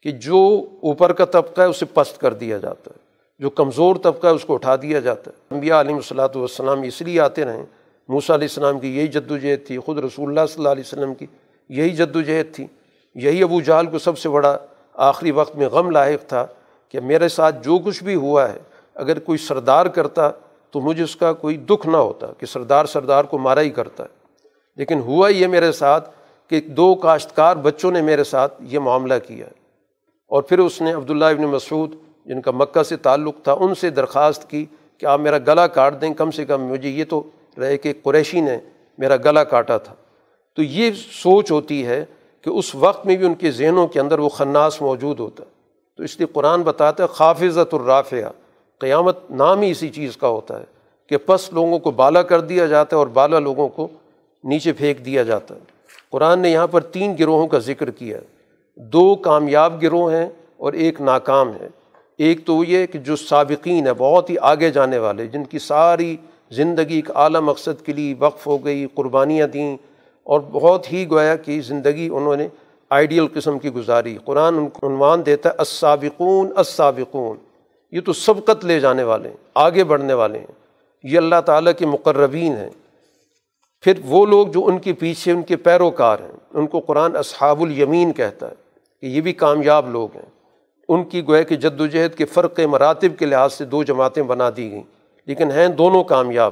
کہ جو اوپر کا طبقہ ہے اسے پست کر دیا جاتا ہے، جو کمزور طبقہ ہے اس کو اٹھا دیا جاتا ہے۔ انبیاء علیہ الصلاۃ والسلام اس لیے آتے رہیں موسیٰ علیہ السلام کی یہی جد و جہد تھی، خود رسول اللہ صلی اللہ علیہ وسلم کی یہی جد و جہد تھی۔ یہی ابو جہل کو سب سے بڑا آخری وقت میں غم لاحق تھا کہ میرے ساتھ جو کچھ بھی ہوا ہے، اگر کوئی سردار کرتا تو مجھے اس کا کوئی دکھ نہ ہوتا کہ سردار سردار کو مارا ہی کرتا ہے۔ لیکن ہوا یہ میرے ساتھ کہ دو کاشتکار بچوں نے میرے ساتھ یہ معاملہ کیا۔ اور پھر اس نے عبداللہ ابن مسعود، جن کا مکہ سے تعلق تھا، ان سے درخواست کی کہ آپ میرا گلا کاٹ دیں، کم سے کم مجھے یہ تو رہے کہ قریشی نے میرا گلا کاٹا تھا۔ تو یہ سوچ ہوتی ہے کہ اس وقت میں بھی ان کے ذہنوں کے اندر وہ خناس موجود ہوتا۔ ہے تو اس لیے قرآن بتاتا ہے خافظت الرافیہ قیامت نام ہی اسی چیز کا ہوتا ہے کہ پس لوگوں کو بالا کر دیا جاتا ہے اور بالا لوگوں کو نیچے پھینک دیا جاتا ہے۔ قرآن نے یہاں پر تین گروہوں کا ذکر کیا ہے۔ دو کامیاب گروہ ہیں اور ایک ناکام ہے۔ ایک تو یہ کہ جو سابقین ہے بہت ہی آگے جانے والے، جن کی ساری زندگی ایک اعلیٰ مقصد کے لیے وقف ہو گئی، قربانیاں دیں اور بہت ہی گویا کہ زندگی انہوں نے آئیڈیل قسم کی گزاری۔ قرآن ان کو عنوان دیتا ہے، السابقون السابقون۔ یہ تو سبقت لے جانے والے ہیں، آگے بڑھنے والے ہیں۔ یہ اللہ تعالیٰ کے مقربین ہیں۔ پھر وہ لوگ جو ان کے پیچھے، ان کے پیروکار ہیں، ان کو قرآن اصحاب الیمین کہتا ہے کہ یہ بھی کامیاب لوگ ہیں۔ ان کی گوئے کہ جد و جہد کے فرق مراتب کے لحاظ سے دو جماعتیں بنا دی گئیں۔ لیکن ہیں دونوں کامیاب۔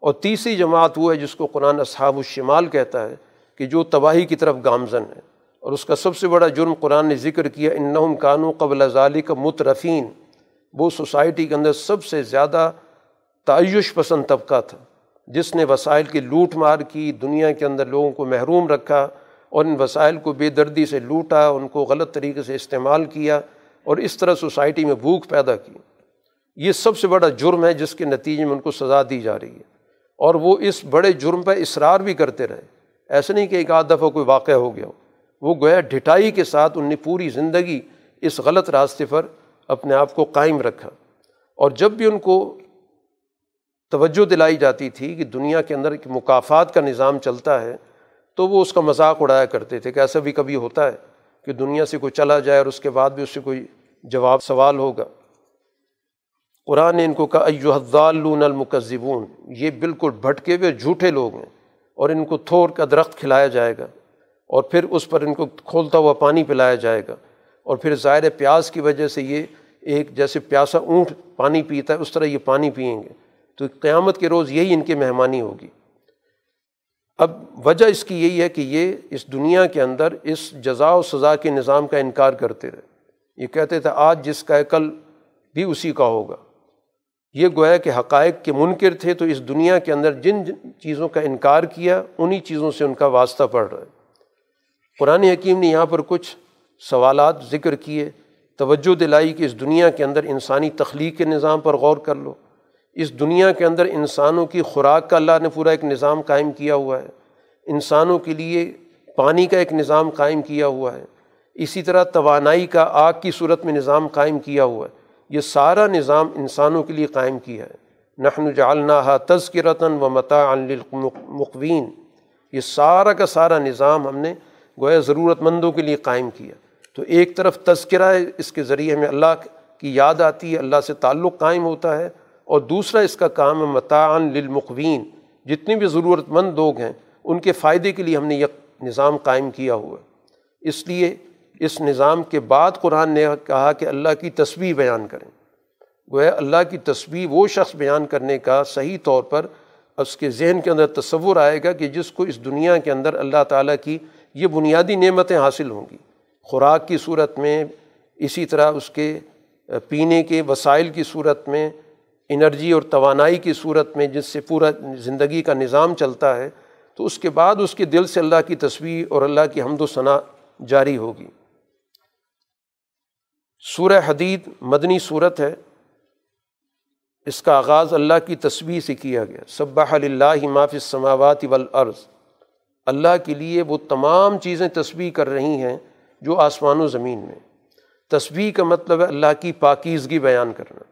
اور تیسری جماعت وہ ہے جس کو قرآن اصحاب الشمال کہتا ہے کہ جو تباہی کی طرف گامزن ہے۔ اور اس کا سب سے بڑا جرم قرآن نے ذکر کیا، انہم کانو قبل ظالی کا مترفین۔ وہ سوسائٹی کے اندر سب سے زیادہ تعیش پسند طبقہ تھا۔ جس نے وسائل کی لوٹ مار کی، دنیا کے اندر لوگوں کو محروم رکھا اور ان وسائل کو بے دردی سے لوٹا، ان کو غلط طریقے سے استعمال کیا اور اس طرح سوسائٹی میں بھوک پیدا کی۔ یہ سب سے بڑا جرم ہے جس کے نتیجے میں ان کو سزا دی جا رہی ہے۔ اور وہ اس بڑے جرم پہ اصرار بھی کرتے رہے۔ ایسا نہیں کہ ایک آدھ دفعہ کوئی واقعہ ہو گیا ہو۔ وہ گویا ڈھٹائی کے ساتھ ان نے پوری زندگی اس غلط راستے پر اپنے آپ کو قائم رکھا۔ اور جب بھی ان کو توجہ دلائی جاتی تھی کہ دنیا کے اندر ایک مقافات کا نظام چلتا ہے، تو وہ اس کا مذاق اڑایا کرتے تھے کہ ایسا بھی کبھی ہوتا ہے کہ دنیا سے کوئی چلا جائے اور اس کے بعد بھی اس سے کوئی جواب، سوال ہوگا۔ قرآن نے ان کو کہا ایوحدالون المکذبون یہ بالکل بھٹکے ہوئے جھوٹے لوگ ہیں اور ان کو تھور کا درخت کھلایا جائے گا اور پھر اس پر ان کو کھولتا ہوا پانی پلایا جائے گا اور پھر ظاہر پیاس کی وجہ سے یہ ایک جیسے پیاسا اونٹ پانی پیتا ہے، اس طرح یہ پانی پئیں گے۔ تو قیامت کے روز یہی ان کی مہمانی ہوگی۔ اب وجہ اس کی یہی ہے کہ یہ اس دنیا کے اندر اس جزا و سزا کے نظام کا انکار کرتے رہے۔ یہ کہتے تھے، آج جس کا کل بھی اسی کا ہوگا۔ یہ گویا کہ حقائق کے منکر تھے تو اس دنیا کے اندر جن چیزوں کا انکار کیا، انہی چیزوں سے ان کا واسطہ پڑ رہا ہے۔ قرآن حکیم نے یہاں پر کچھ سوالات ذکر کیے۔ توجہ دلائی کہ اس دنیا کے اندر انسانی تخلیق کے نظام پر غور کر لو۔ اس دنیا کے اندر انسانوں کی خوراک کا اللہ نے پورا ایک نظام قائم کیا ہوا ہے۔ انسانوں کے لیے پانی کا ایک نظام قائم کیا ہوا ہے۔ اسی طرح توانائی کا آگ کی صورت میں نظام قائم کیا ہوا ہے۔ یہ سارا نظام انسانوں کے لیے قائم کیا ہے۔ نحن جعلناها تذکرتاً و متاع للمقوین۔ یہ سارا کا سارا نظام ہم نے گویا ضرورت مندوں کے لیے قائم کیا۔ تو ایک طرف تذکرہ ہے، اس کے ذریعے ہمیں اللہ کی یاد آتی ہے، اللہ سے تعلق قائم ہوتا ہے۔ اور دوسرا اس کا کام ہے متعن للمقوین۔ جتنے بھی ضرورت مند لوگ ہیں، ان کے فائدے کے لیے ہم نے یہ نظام قائم کیا ہوا۔ ہے اس لیے اس نظام کے بعد قرآن نے کہا کہ اللہ کی تصویر بیان کریں۔ گویا اللہ کی تصویر وہ شخص بیان کرنے کا صحیح طور پر اس کے ذہن کے اندر تصور آئے گا کہ جس کو اس دنیا کے اندر اللہ تعالیٰ کی یہ بنیادی نعمتیں حاصل ہوں گی۔ خوراک کی صورت میں اسی طرح اس کے پینے کے وسائل کی صورت میں، انرجی اور توانائی کی صورت میں جس سے پورا زندگی کا نظام چلتا ہے، تو اس کے بعد اس کے دل سے اللہ کی تصویر اور اللہ کی حمد و ثناء جاری ہوگی۔ سورہ حدید مدنی صورت ہے۔ اس کا آغاز اللہ کی تصویر سے کیا گیا۔ صبح اللہ معاف سماوات والارض۔ اللہ کے لیے وہ تمام چیزیں تصویر کر رہی ہیں جو آسمان و زمین میں۔ تصویر کا مطلب ہے اللہ کی پاکیزگی بیان کرنا۔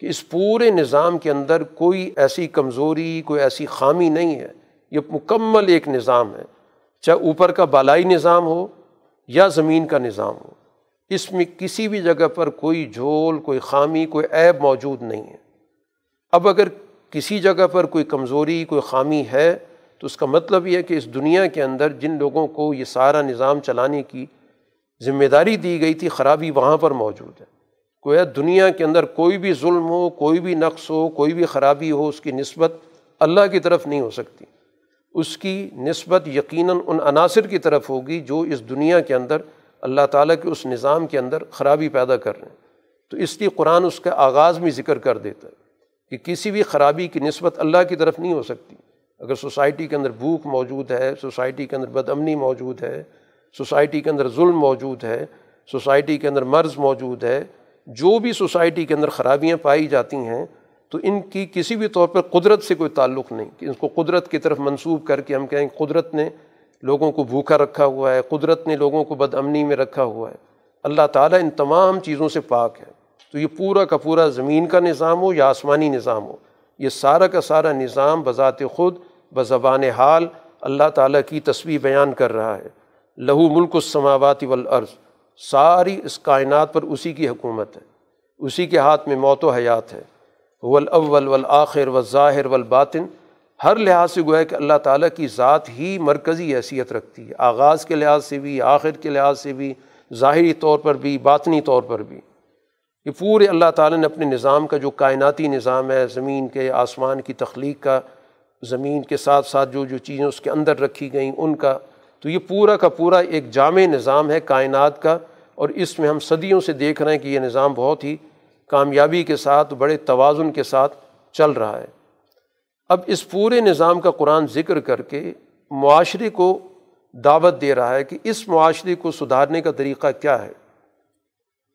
کہ اس پورے نظام کے اندر کوئی ایسی کمزوری، کوئی ایسی خامی نہیں ہے۔ یہ مکمل ایک نظام ہے۔ چاہے اوپر کا بالائی نظام ہو یا زمین کا نظام ہو۔ اس میں کسی بھی جگہ پر کوئی جھول، کوئی خامی، کوئی عیب موجود نہیں ہے۔ اب اگر کسی جگہ پر کوئی کمزوری، کوئی خامی ہے، تو اس کا مطلب یہ ہے کہ اس دنیا کے اندر جن لوگوں کو یہ سارا نظام چلانے کی ذمہ داری دی گئی تھی، خرابی وہاں پر موجود ہے۔ کوئی دنیا کے اندر کوئی بھی ظلم ہو، کوئی بھی نقص ہو، کوئی بھی خرابی ہو، اس کی نسبت اللہ کی طرف نہیں ہو سکتی۔ اس کی نسبت یقیناً ان عناصر کی طرف ہوگی جو اس دنیا کے اندر اللہ تعالیٰ کے اس نظام کے اندر خرابی پیدا کر رہے ہیں۔ تو اس لیے قرآن اس کا آغاز میں ذکر کر دیتا ہے کہ کسی بھی خرابی کی نسبت اللہ کی طرف نہیں ہو سکتی۔ اگر سوسائٹی کے اندر بھوک موجود ہے، سوسائٹی کے اندر بد امنی موجود ہے، سوسائٹی کے اندر ظلم موجود ہے، سوسائٹی کے اندر مرض موجود ہے، جو بھی سوسائٹی کے اندر خرابیاں پائی جاتی ہیں، تو ان کی کسی بھی طور پر قدرت سے کوئی تعلق نہیں۔ کہ اس کو قدرت کی طرف منسوب کر کے ہم کہیں قدرت نے لوگوں کو بھوکا رکھا ہوا ہے، قدرت نے لوگوں کو بد امنی میں رکھا ہوا ہے۔ اللہ تعالیٰ ان تمام چیزوں سے پاک ہے۔ تو یہ پورا کا پورا زمین کا نظام ہو یا آسمانی نظام ہو؟ یہ سارا کا سارا نظام بذات خود، بزبان حال اللہ تعالیٰ کی تصویر بیان کر رہا ہے۔ لہو ملک السماوات والارض۔ ساری اس کائنات پر اسی کی حکومت ہے۔ اسی کے ہاتھ میں موت و حیات ہے۔ ولاول والآخر والظاہر والباطن۔ ہر لحاظ سے گویا کہ اللہ تعالیٰ کی ذات ہی مرکزی حیثیت رکھتی ہے، آغاز کے لحاظ سے بھی، آخر کے لحاظ سے بھی، ظاہری طور پر بھی، باطنی طور پر بھی۔ یہ پورے اللہ تعالیٰ نے اپنے نظام کا جو کائناتی نظام ہے، زمین کے، آسمان کی تخلیق کا، زمین کے ساتھ ساتھ جو جو چیزیں اس کے اندر رکھی گئیں، ان کا۔ تو یہ پورا کا پورا ایک جامع نظام ہے کائنات کا، اور اس میں ہم صدیوں سے دیکھ رہے ہیں کہ یہ نظام بہت ہی کامیابی کے ساتھ، بڑے توازن کے ساتھ چل رہا ہے۔ اب اس پورے نظام کا قرآن ذکر کر کے معاشرے کو دعوت دے رہا ہے کہ اس معاشرے کو سدھارنے کا طریقہ کیا ہے۔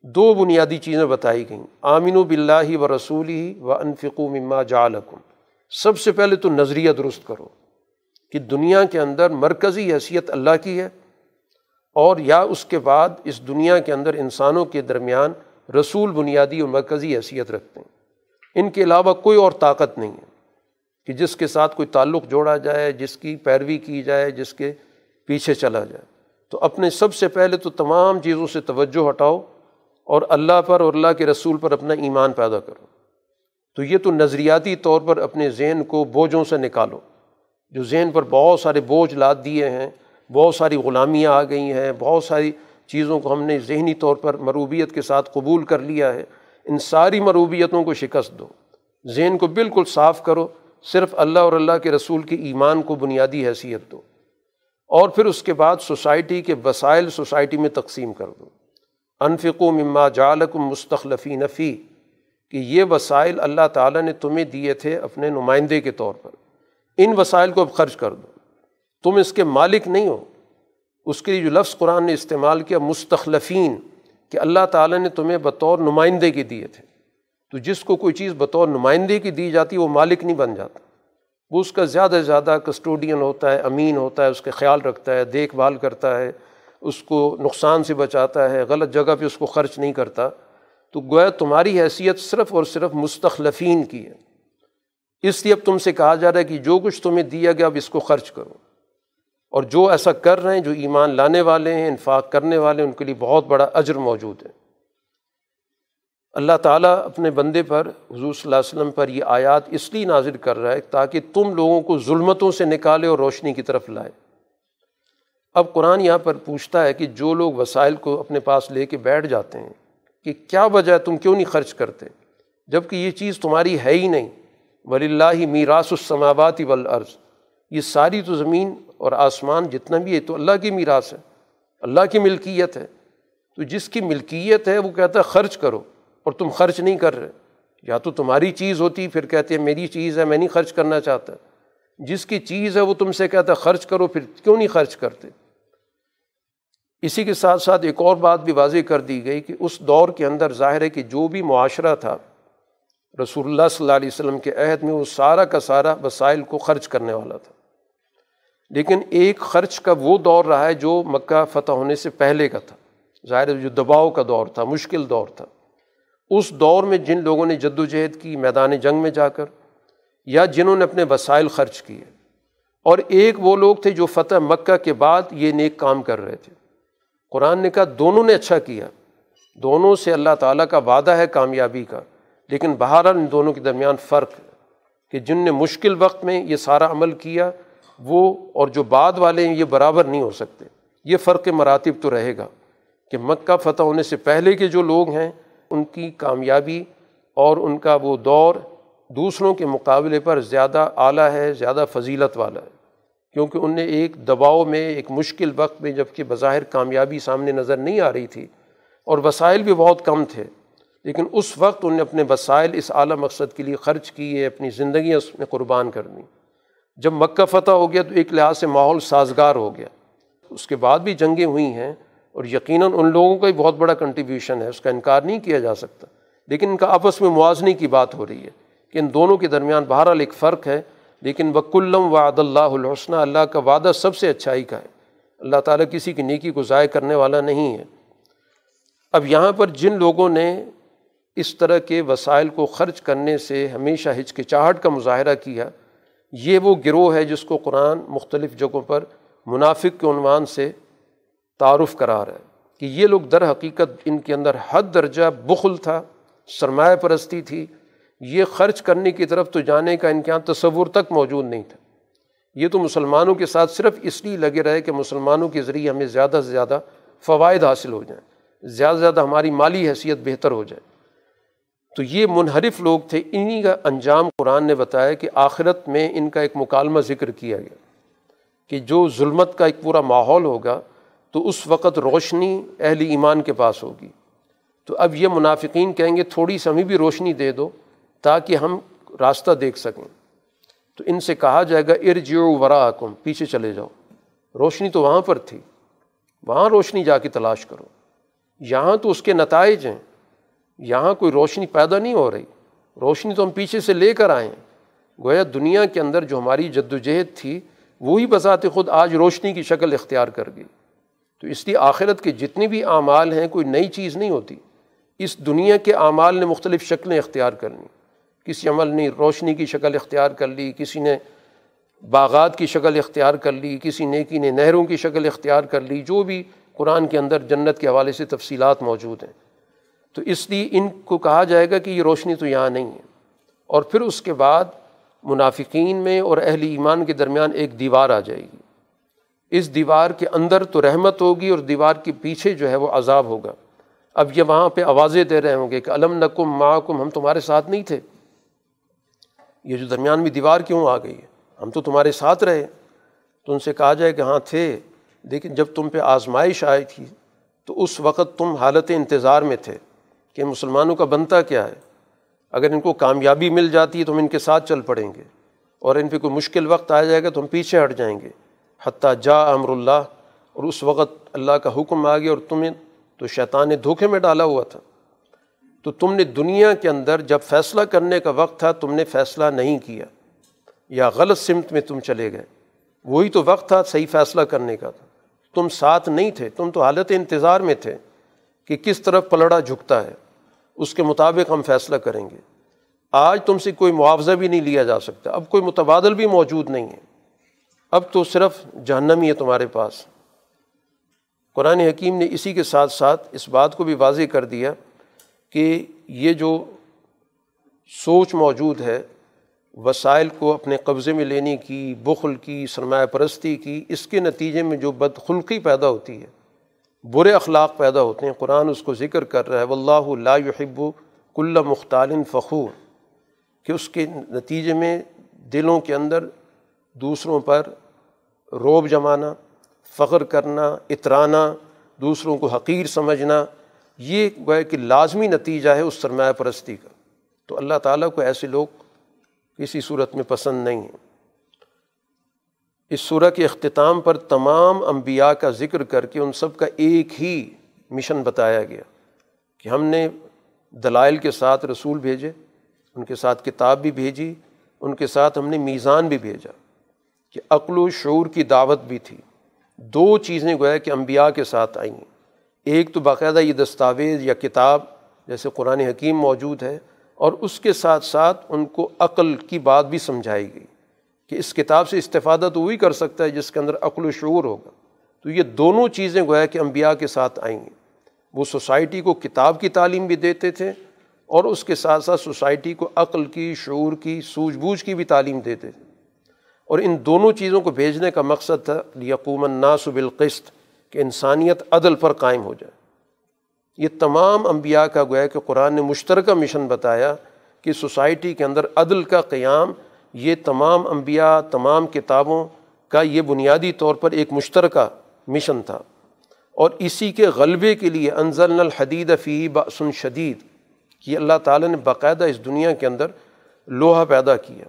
دو بنیادی چیزیں بتائی گئیں۔ آمین و بلّہ و رسول ہی و انفقو مما جالکم سب سے پہلے تو نظریہ درست کرو کہ دنیا کے اندر مرکزی حیثیت اللہ کی ہے اور یا اس کے بعد اس دنیا کے اندر انسانوں کے درمیان رسول بنیادی اور مرکزی حیثیت رکھتے ہیں۔ ان کے علاوہ کوئی اور طاقت نہیں ہے۔ کہ جس کے ساتھ کوئی تعلق جوڑا جائے، جس کی پیروی کی جائے، جس کے پیچھے چلا جائے۔ تو اپنے سب سے پہلے تو تمام چیزوں سے توجہ ہٹاؤ اور اللہ پر اور اللہ کے رسول پر اپنا ایمان پیدا کرو۔ تو یہ تو نظریاتی طور پر اپنے ذہن کو بوجھوں سے نکالو۔ جو ذہن پر بہت سارے بوجھ لاد دیے ہیں، بہت ساری غلامیاں آ گئی ہیں، بہت ساری چیزوں کو ہم نے ذہنی طور پر مروبیت کے ساتھ قبول کر لیا ہے، ان ساری مروبیتوں کو شکست دو۔ ذہن کو بالکل صاف کرو۔ صرف اللہ اور اللہ کے رسول کے ایمان کو بنیادی حیثیت دو اور پھر اس کے بعد سوسائٹی کے وسائل سوسائٹی میں تقسیم کر دو۔ انفق و مما جالکم مستخلفی نفی کہ یہ وسائل اللہ تعالیٰ نے تمہیں دیے تھے اپنے نمائندے کے طور پر۔ ان وسائل کو اب خرچ کر دو۔ تم اس کے مالک نہیں ہو۔ اس کے لیے جو لفظ قرآن نے استعمال کیا، مستخلفین، کہ اللہ تعالیٰ نے تمہیں بطور نمائندے کے دیے تھے۔ تو جس کو کوئی چیز بطور نمائندے کی دی جاتی وہ مالک نہیں بن جاتا۔ وہ اس کا زیادہ سے زیادہ کسٹوڈین ہوتا ہے، امین ہوتا ہے، اس کے خیال رکھتا ہے، دیکھ بھال کرتا ہے، اس کو نقصان سے بچاتا ہے، غلط جگہ پہ اس کو خرچ نہیں کرتا۔ تو گویا تمہاری حیثیت صرف اور صرف مستخلفین کی ہے۔ اس لیے اب تم سے کہا جا رہا ہے کہ جو کچھ تمہیں دیا گیا اب اس کو خرچ کرو۔ اور جو ایسا کر رہے ہیں، جو ایمان لانے والے ہیں، انفاق کرنے والے ہیں، ان کے لیے بہت بڑا اجر موجود ہے۔ اللہ تعالیٰ اپنے بندے پر حضور صلی اللہ علیہ وسلم پر یہ آیات اس لیے نازر کر رہا ہے تاکہ تم لوگوں کو ظلمتوں سے نکالے اور روشنی کی طرف لائے۔ اب قرآن یہاں پر پوچھتا ہے کہ جو لوگ وسائل کو اپنے پاس لے کے بیٹھ جاتے ہیں کہ کیا وجہ ہے تم کیوں نہیں خرچ کرتے؟ جبکہ یہ چیز تمہاری ہے ہی نہیں۔ ولی اللہ میراث السماواتی والارض یہ ساری تو زمین اور آسمان جتنا بھی ہے تو اللہ کی میراث ہے۔ اللہ کی ملکیت ہے۔ تو جس کی ملکیت ہے وہ کہتا ہے خرچ کرو۔ اور تم خرچ نہیں کر رہے۔ یا تو تمہاری چیز ہوتی، پھر کہتے ہیں میری چیز ہے، میں نہیں خرچ کرنا چاہتا۔ جس کی چیز ہے وہ تم سے کہتا ہے خرچ کرو، پھر کیوں نہیں خرچ کرتے؟ اسی کے ساتھ ساتھ ایک اور بات بھی واضح کر دی گئی کہ اس دور کے اندر ظاہر ہے کہ جو بھی معاشرہ تھا، رسول اللہ صلی اللہ علیہ وسلم کے عہد میں وہ سارا کا سارا وسائل کو خرچ کرنے والا تھا۔ لیکن ایک خرچ کا وہ دور رہا ہے جو مکہ فتح ہونے سے پہلے کا تھا۔ ظاہر جو دباؤ کا دور تھا، مشکل دور تھا۔ اس دور میں جن لوگوں نے جد و جہد کی، میدان جنگ میں جا کر، یا جنہوں نے اپنے وسائل خرچ کیے۔ اور ایک وہ لوگ تھے جو فتح مکہ کے بعد یہ نیک کام کر رہے تھے۔ قرآن نے کہا، دونوں نے اچھا کیا۔ دونوں سے اللہ تعالیٰ کا وعدہ ہے کامیابی کا۔ لیکن بہرحال ان دونوں کے درمیان فرق ہے کہ جن نے مشکل وقت میں یہ سارا عمل کیا، وہ اور جو بعد والے ہیں، یہ برابر نہیں ہو سکتے۔ یہ فرق مراتب تو رہے گا کہ مکہ فتح ہونے سے پہلے کے جو لوگ ہیں ان کی کامیابی اور ان کا وہ دور دوسروں کے مقابلے پر زیادہ اعلیٰ ہے، زیادہ فضیلت والا ہے۔ کیونکہ ان نے ایک دباؤ میں، ایک مشکل وقت میں جبکہ بظاہر کامیابی سامنے نظر نہیں آ رہی تھی اور وسائل بھی بہت کم تھے۔ لیکن اس وقت ان نے اپنے وسائل اس اعلیٰ مقصد کے لیے خرچ کیے، اپنی زندگیاں اس میں قربان کر دیں۔ جب مکہ فتح ہو گیا تو ایک لحاظ سے ماحول سازگار ہو گیا۔ اس کے بعد بھی جنگیں ہوئی ہیں۔ اور یقیناً ان لوگوں کا بھی بہت بڑا کنٹریبیوشن ہے، اس کا انکار نہیں کیا جا سکتا۔ لیکن ان کا آپس میں موازنی کی بات ہو رہی ہے کہ ان دونوں کے درمیان بہرحال ایک فرق ہے۔ لیکن وکلم وعد اللہ الحسنہ اللہ کا وعدہ سب سے اچھائی کا ہے۔ اللہ تعالیٰ کسی کی نیکی کو ضائع کرنے والا نہیں ہے۔ اب یہاں پر جن لوگوں نے اس طرح کے وسائل کو خرچ کرنے سے ہمیشہ ہچکچاہٹ کا مظاہرہ کیا، یہ وہ گروہ ہے جس کو قرآن مختلف جگہوں پر منافق کے عنوان سے تعارف کرا رہا ہے کہ یہ لوگ در حقیقت ان کے اندر حد درجہ بخل تھا، سرمایہ پرستی تھی۔ یہ خرچ کرنے کی طرف تو جانے کا ان کے یہاں تصور تک موجود نہیں تھا۔ یہ تو مسلمانوں کے ساتھ صرف اس لیے لگے رہے کہ مسلمانوں کے ذریعے ہمیں زیادہ سے زیادہ فوائد حاصل ہو جائیں، زیادہ سے زیادہ ہماری مالی حیثیت بہتر ہو جائے۔ تو یہ منحرف لوگ تھے، انہی کا انجام قرآن نے بتایا کہ آخرت میں ان کا ایک مکالمہ ذکر کیا گیا کہ جو ظلمت کا ایک پورا ماحول ہوگا تو اس وقت روشنی اہل ایمان کے پاس ہوگی۔ تو اب یہ منافقین کہیں گے تھوڑی سی ہمیں بھی روشنی دے دو تاکہ ہم راستہ دیکھ سکیں۔ تو ان سے کہا جائے گا ارجیو ورا حکم پیچھے چلے جاؤ۔ روشنی تو وہاں پر تھی۔ وہاں روشنی جا کے تلاش کرو۔ یہاں تو اس کے نتائج ہیں۔ یہاں کوئی روشنی پیدا نہیں ہو رہی۔ روشنی تو ہم پیچھے سے لے کر آئے ہیں۔ گویا دنیا کے اندر جو ہماری جد و جہد تھی، وہی بذات خود آج روشنی کی شکل اختیار کر گئی۔ تو اس لیے آخرت کے جتنے بھی اعمال ہیں کوئی نئی چیز نہیں ہوتی۔ اس دنیا کے اعمال نے مختلف شکلیں اختیار کرنی کسی عمل نے روشنی کی شکل اختیار کر لی، کسی نے باغات کی شکل اختیار کر لی، کسی نیکی نے نہروں کی شکل اختیار کر لی، جو بھی قرآن کے اندر جنت کے حوالے سے تفصیلات موجود ہیں۔ تو اس لیے ان کو کہا جائے گا کہ یہ روشنی تو یہاں نہیں ہے۔ اور پھر اس کے بعد منافقین میں اور اہل ایمان کے درمیان ایک دیوار آ جائے گی۔ اس دیوار کے اندر تو رحمت ہوگی اور دیوار کے پیچھے جو ہے وہ عذاب ہوگا۔ اب یہ وہاں پہ آوازیں دے رہے ہوں گے کہ علم نقم معکم، ہم تمہارے ساتھ نہیں تھے۔ یہ جو درمیان میں دیوار کیوں آ گئی ہے؟ ہم تو تمہارے ساتھ رہے۔ تو ان سے کہا جائے کہ ہاں تھے۔ لیکن جب تم پہ آزمائش آئی تھی، تو اس وقت تم حالت انتظار میں تھے کہ مسلمانوں کا بنتا کیا ہے۔ اگر ان کو کامیابی مل جاتی ہے تو ہم ان کے ساتھ چل پڑیں گے۔ اور ان پہ کوئی مشکل وقت آ جائے گا، تو ہم پیچھے ہٹ جائیں گے۔ حتیٰ جا امر اللہ اور اس وقت اللہ کا حکم آ گیا اور تمہیں تو شیطان نے دھوکے میں ڈالا ہوا تھا۔ تو تم نے دنیا کے اندر جب فیصلہ کرنے کا وقت تھا تم نے فیصلہ نہیں کیا یا غلط سمت میں تم چلے گئے۔ وہی تو وقت تھا صحیح فیصلہ کرنے کا۔ تھا تم ساتھ نہیں تھے، تم تو حالت انتظار میں تھے کہ کس طرف پلڑا جھکتا ہے۔ اس کے مطابق ہم فیصلہ کریں گے۔ آج تم سے کوئی معاوضہ بھی نہیں لیا جا سکتا۔ اب کوئی متبادل بھی موجود نہیں ہے۔ اب تو صرف جہنم ہی ہے تمہارے پاس۔ قرآن حکیم نے اسی کے ساتھ ساتھ اس بات کو بھی واضح کر دیا کہ یہ جو سوچ موجود ہے، وسائل کو اپنے قبضے میں لینے کی، بخل کی، سرمایہ پرستی کی، اس کے نتیجے میں جو بدخلقی پیدا ہوتی ہے، برے اخلاق پیدا ہوتے ہیں، قرآن اس کو ذکر کر رہا ہے، واللہ لا يحب کل مختال فخور، کہ اس کے نتیجے میں دلوں کے اندر دوسروں پر روب جمانا، فخر کرنا، اترانا، دوسروں کو حقیر سمجھنا، یہ گویا کہ لازمی نتیجہ ہے اس سرمایہ پرستی کا۔ تو اللہ تعالیٰ کو ایسے لوگ کسی صورت میں پسند نہیں ہیں۔ اس صورت کے اختتام پر تمام انبیاء کا ذکر کر کے ان سب کا ایک ہی مشن بتایا گیا کہ ہم نے دلائل کے ساتھ رسول بھیجے، ان کے ساتھ کتاب بھی بھیجی، ان کے ساتھ ہم نے میزان بھی بھیجا۔ کہ عقل و شعور کی دعوت بھی تھی۔ دو چیزیں گویا کہ انبیاء کے ساتھ آئیں۔ ایک تو باقاعدہ یہ دستاویز یا کتاب جیسے قرآن حکیم موجود ہے اور اس کے ساتھ ساتھ ان کو عقل کی بات بھی سمجھائی گئی کہ اس کتاب سے استفادہ تو وہی کر سکتا ہے جس کے اندر عقل و شعور ہوگا۔ تو یہ دونوں چیزیں گویا کہ انبیاء کے ساتھ آئیں۔ گی وہ سوسائٹی کو کتاب کی تعلیم بھی دیتے تھے اور اس کے ساتھ ساتھ سوسائٹی کو عقل کی، شعور کی، سوجھ بوجھ کی بھی تعلیم دیتے تھے۔ اور ان دونوں چیزوں کو بھیجنے کا مقصد تھا یقوم الناس بالقسط، کہ انسانیت عدل پر قائم ہو جائے۔ یہ تمام انبیاء کا گویا کہ قرآن نے مشترکہ مشن بتایا کہ سوسائٹی کے اندر عدل کا قیام، یہ تمام انبیاء، تمام کتابوں کا یہ بنیادی طور پر ایک مشترکہ مشن تھا۔ اور اسی کے غلبے کے لیے انزل الحدید فی بسن شدید، کہ اللہ تعالیٰ نے باقاعدہ اس دنیا کے اندر لوہا پیدا کیا۔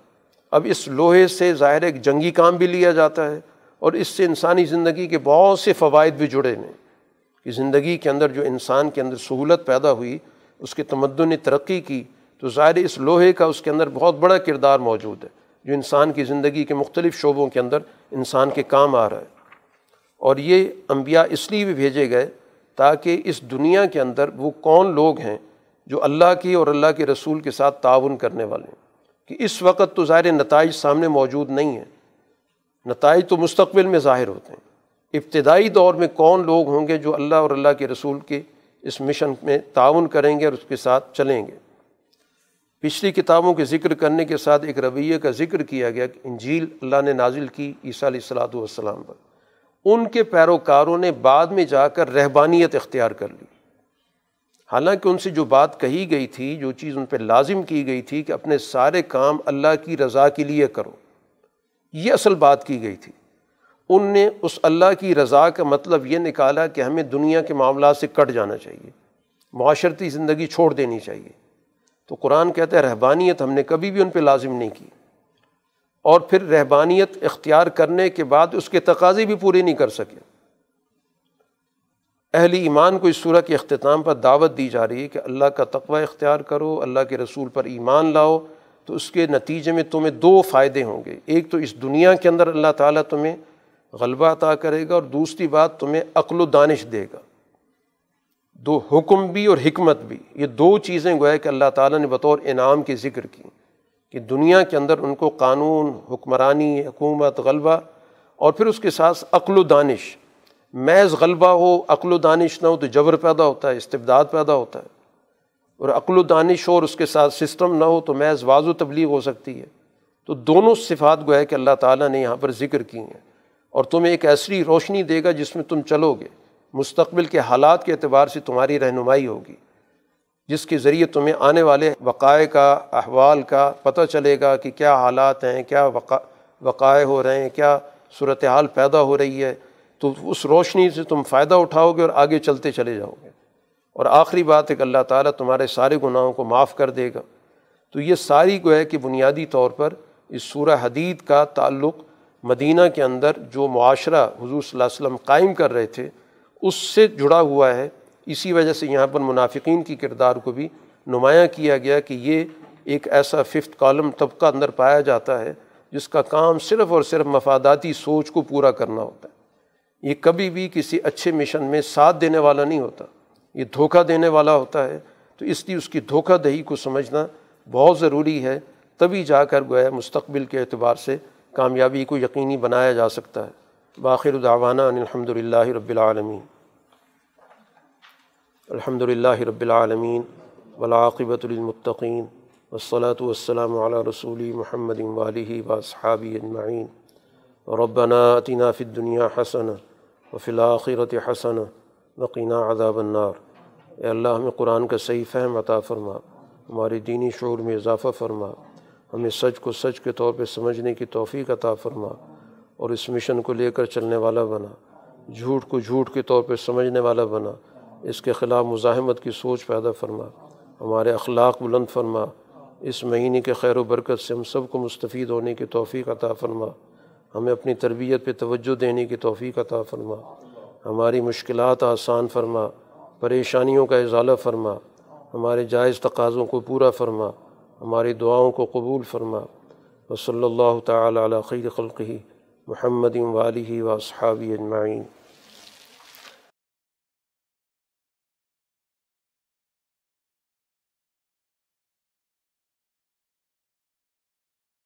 اب اس لوہے سے ظاہر ایک جنگی کام بھی لیا جاتا ہے اور اس سے انسانی زندگی کے بہت سے فوائد بھی جڑے ہوئے کہ زندگی کے اندر جو انسان کے اندر سہولت پیدا ہوئی، اس کے تمدن نے ترقی کی، تو ظاہر اس لوہے کا اس کے اندر بہت بڑا کردار موجود ہے، جو انسان کی زندگی کے مختلف شعبوں کے اندر انسان کے کام آ رہا ہے۔ اور یہ انبیاء اس لیے بھی بھیجے گئے تاکہ اس دنیا کے اندر وہ کون لوگ ہیں جو اللہ کی اور اللہ کے رسول کے ساتھ تعاون کرنے والے ہیں۔ کہ اس وقت تو ظاہر نتائج سامنے موجود نہیں ہیں۔ نتائج تو مستقبل میں ظاہر ہوتے ہیں۔ ابتدائی دور میں کون لوگ ہوں گے جو اللہ اور اللہ کے رسول کے اس مشن میں تعاون کریں گے اور اس کے ساتھ چلیں گے؟ پچھلی کتابوں کے ذکر کرنے کے ساتھ ایک رویے کا ذکر کیا گیا کہ انجیل اللہ نے نازل کی عیسیٰ علیہ السلاۃ والسلام پر۔ ان کے پیروکاروں نے بعد میں جا کر رہبانیت اختیار کر لی۔ حالانکہ ان سے جو بات کہی گئی تھی، جو چیز ان پہ لازم کی گئی تھی کہ اپنے سارے کام اللہ کی رضا کے لیے کرو، یہ اصل بات کی گئی تھی۔ ان نے اس اللہ کی رضا کا مطلب یہ نکالا کہ ہمیں دنیا کے معاملات سے کٹ جانا چاہیے، معاشرتی زندگی چھوڑ دینی چاہیے۔ تو قرآن کہتا ہے، رہبانیت ہم نے کبھی بھی ان پہ لازم نہیں کی۔ اور پھر رہبانیت اختیار کرنے کے بعد اس کے تقاضے بھی پورے نہیں کر سکے۔ اہل ایمان کو اس صورت کے اختتام پر دعوت دی جا رہی ہے کہ اللہ کا تقوی اختیار کرو، اللہ کے رسول پر ایمان لاؤ، تو اس کے نتیجے میں تمہیں دو فائدے ہوں گے۔ ایک تو اس دنیا کے اندر اللہ تعالیٰ تمہیں غلبہ عطا کرے گا اور دوسری بات تمہیں عقل و دانش دے گا۔ دو، حکم بھی اور حکمت بھی۔ یہ دو چیزیں گویا کہ اللہ تعالیٰ نے بطور انعام کے ذکر کی کہ دنیا کے اندر ان کو قانون، حکمرانی، حکومت، غلبہ اور پھر اس کے ساتھ عقل و دانش۔ محض غلبہ ہو، عقل و دانش نہ ہو تو جبر پیدا ہوتا ہے، استبداد پیدا ہوتا ہے۔ اور عقل و دانش ہو اور اس کے ساتھ سسٹم نہ ہو تو محض واض و تبلیغ ہو سکتی ہے۔ تو دونوں صفات گویا کہ اللہ تعالیٰ نے یہاں پر ذکر کی ہیں۔ اور تمہیں ایک ایسی روشنی دے گا جس میں تم چلو گے۔ مستقبل کے حالات کے اعتبار سے تمہاری رہنمائی ہوگی۔ جس کے ذریعے تمہیں آنے والے وقائع کا، احوال کا پتہ چلے گا کہ کیا حالات ہیں، کیا وقع وقائع ہو رہے ہیں، کیا صورت حال پیدا ہو رہی ہے۔ تو اس روشنی سے تم فائدہ اٹھاؤ گے اور آگے چلتے چلے جاؤ گے۔ اور آخری بات ہے کہ اللہ تعالیٰ تمہارے سارے گناہوں کو معاف کر دے گا۔ تو یہ ساری گویا کہ بنیادی طور پر اس سورہ حدید کا تعلق مدینہ کے اندر جو معاشرہ حضور صلی اللہ علیہ وسلم قائم کر رہے تھے، اس سے جڑا ہوا ہے۔ اسی وجہ سے یہاں پر منافقین کی کردار کو بھی نمایاں کیا گیا کہ یہ ایک ایسا ففتھ کالم طبقہ اندر پایا جاتا ہے جس کا کام صرف اور صرف مفاداتی سوچ کو پورا کرنا ہوتا ہے۔ یہ کبھی بھی کسی اچھے مشن میں ساتھ دینے والا نہیں ہوتا۔ یہ دھوکہ دینے والا ہوتا ہے۔ تو اس لیے اس کی دھوکہ دہی کو سمجھنا بہت ضروری ہے۔ تبھی جا کر گویا مستقبل کے اعتبار سے کامیابی کو یقینی بنایا جا سکتا ہے۔ باخر دعوانا ان الحمد للہ رب العالمین۔ الحمد للہ رب العالمین ولاقبۃ المطقین والصلاة والسلام علی رسول محمد والی و صحابی اجمعین۔ ربنا اتنا فی الدنیا حسن وفی الآخرت حسن وقینا عذاب النار۔ اے اللہ، ہمیں قرآن کا صحیح فہم عطا فرما، ہماری دینی شعور میں اضافہ فرما، ہمیں سچ کو سچ کے طور پہ سمجھنے کی توفیق عطا فرما اور اس مشن کو لے کر چلنے والا بنا، جھوٹ کو جھوٹ کے طور پہ سمجھنے والا بنا، اس کے خلاف مزاحمت کی سوچ پیدا فرما، ہمارے اخلاق بلند فرما، اس مہینے کے خیر و برکت سے ہم سب کو مستفید ہونے کی توفیق عطا فرما۔ ہمیں اپنی تربیت پہ توجہ دینے کی توفیق عطا فرما۔ ہماری مشکلات آسان فرما۔ پریشانیوں کا اضالہ فرما۔ ہمارے جائز تقاضوں کو پورا فرما۔ ہماری دعاؤں کو قبول فرما۔ وصلی اللہ تعالیٰ علی خیر خلقی محمد والی و صحابی اجمعین۔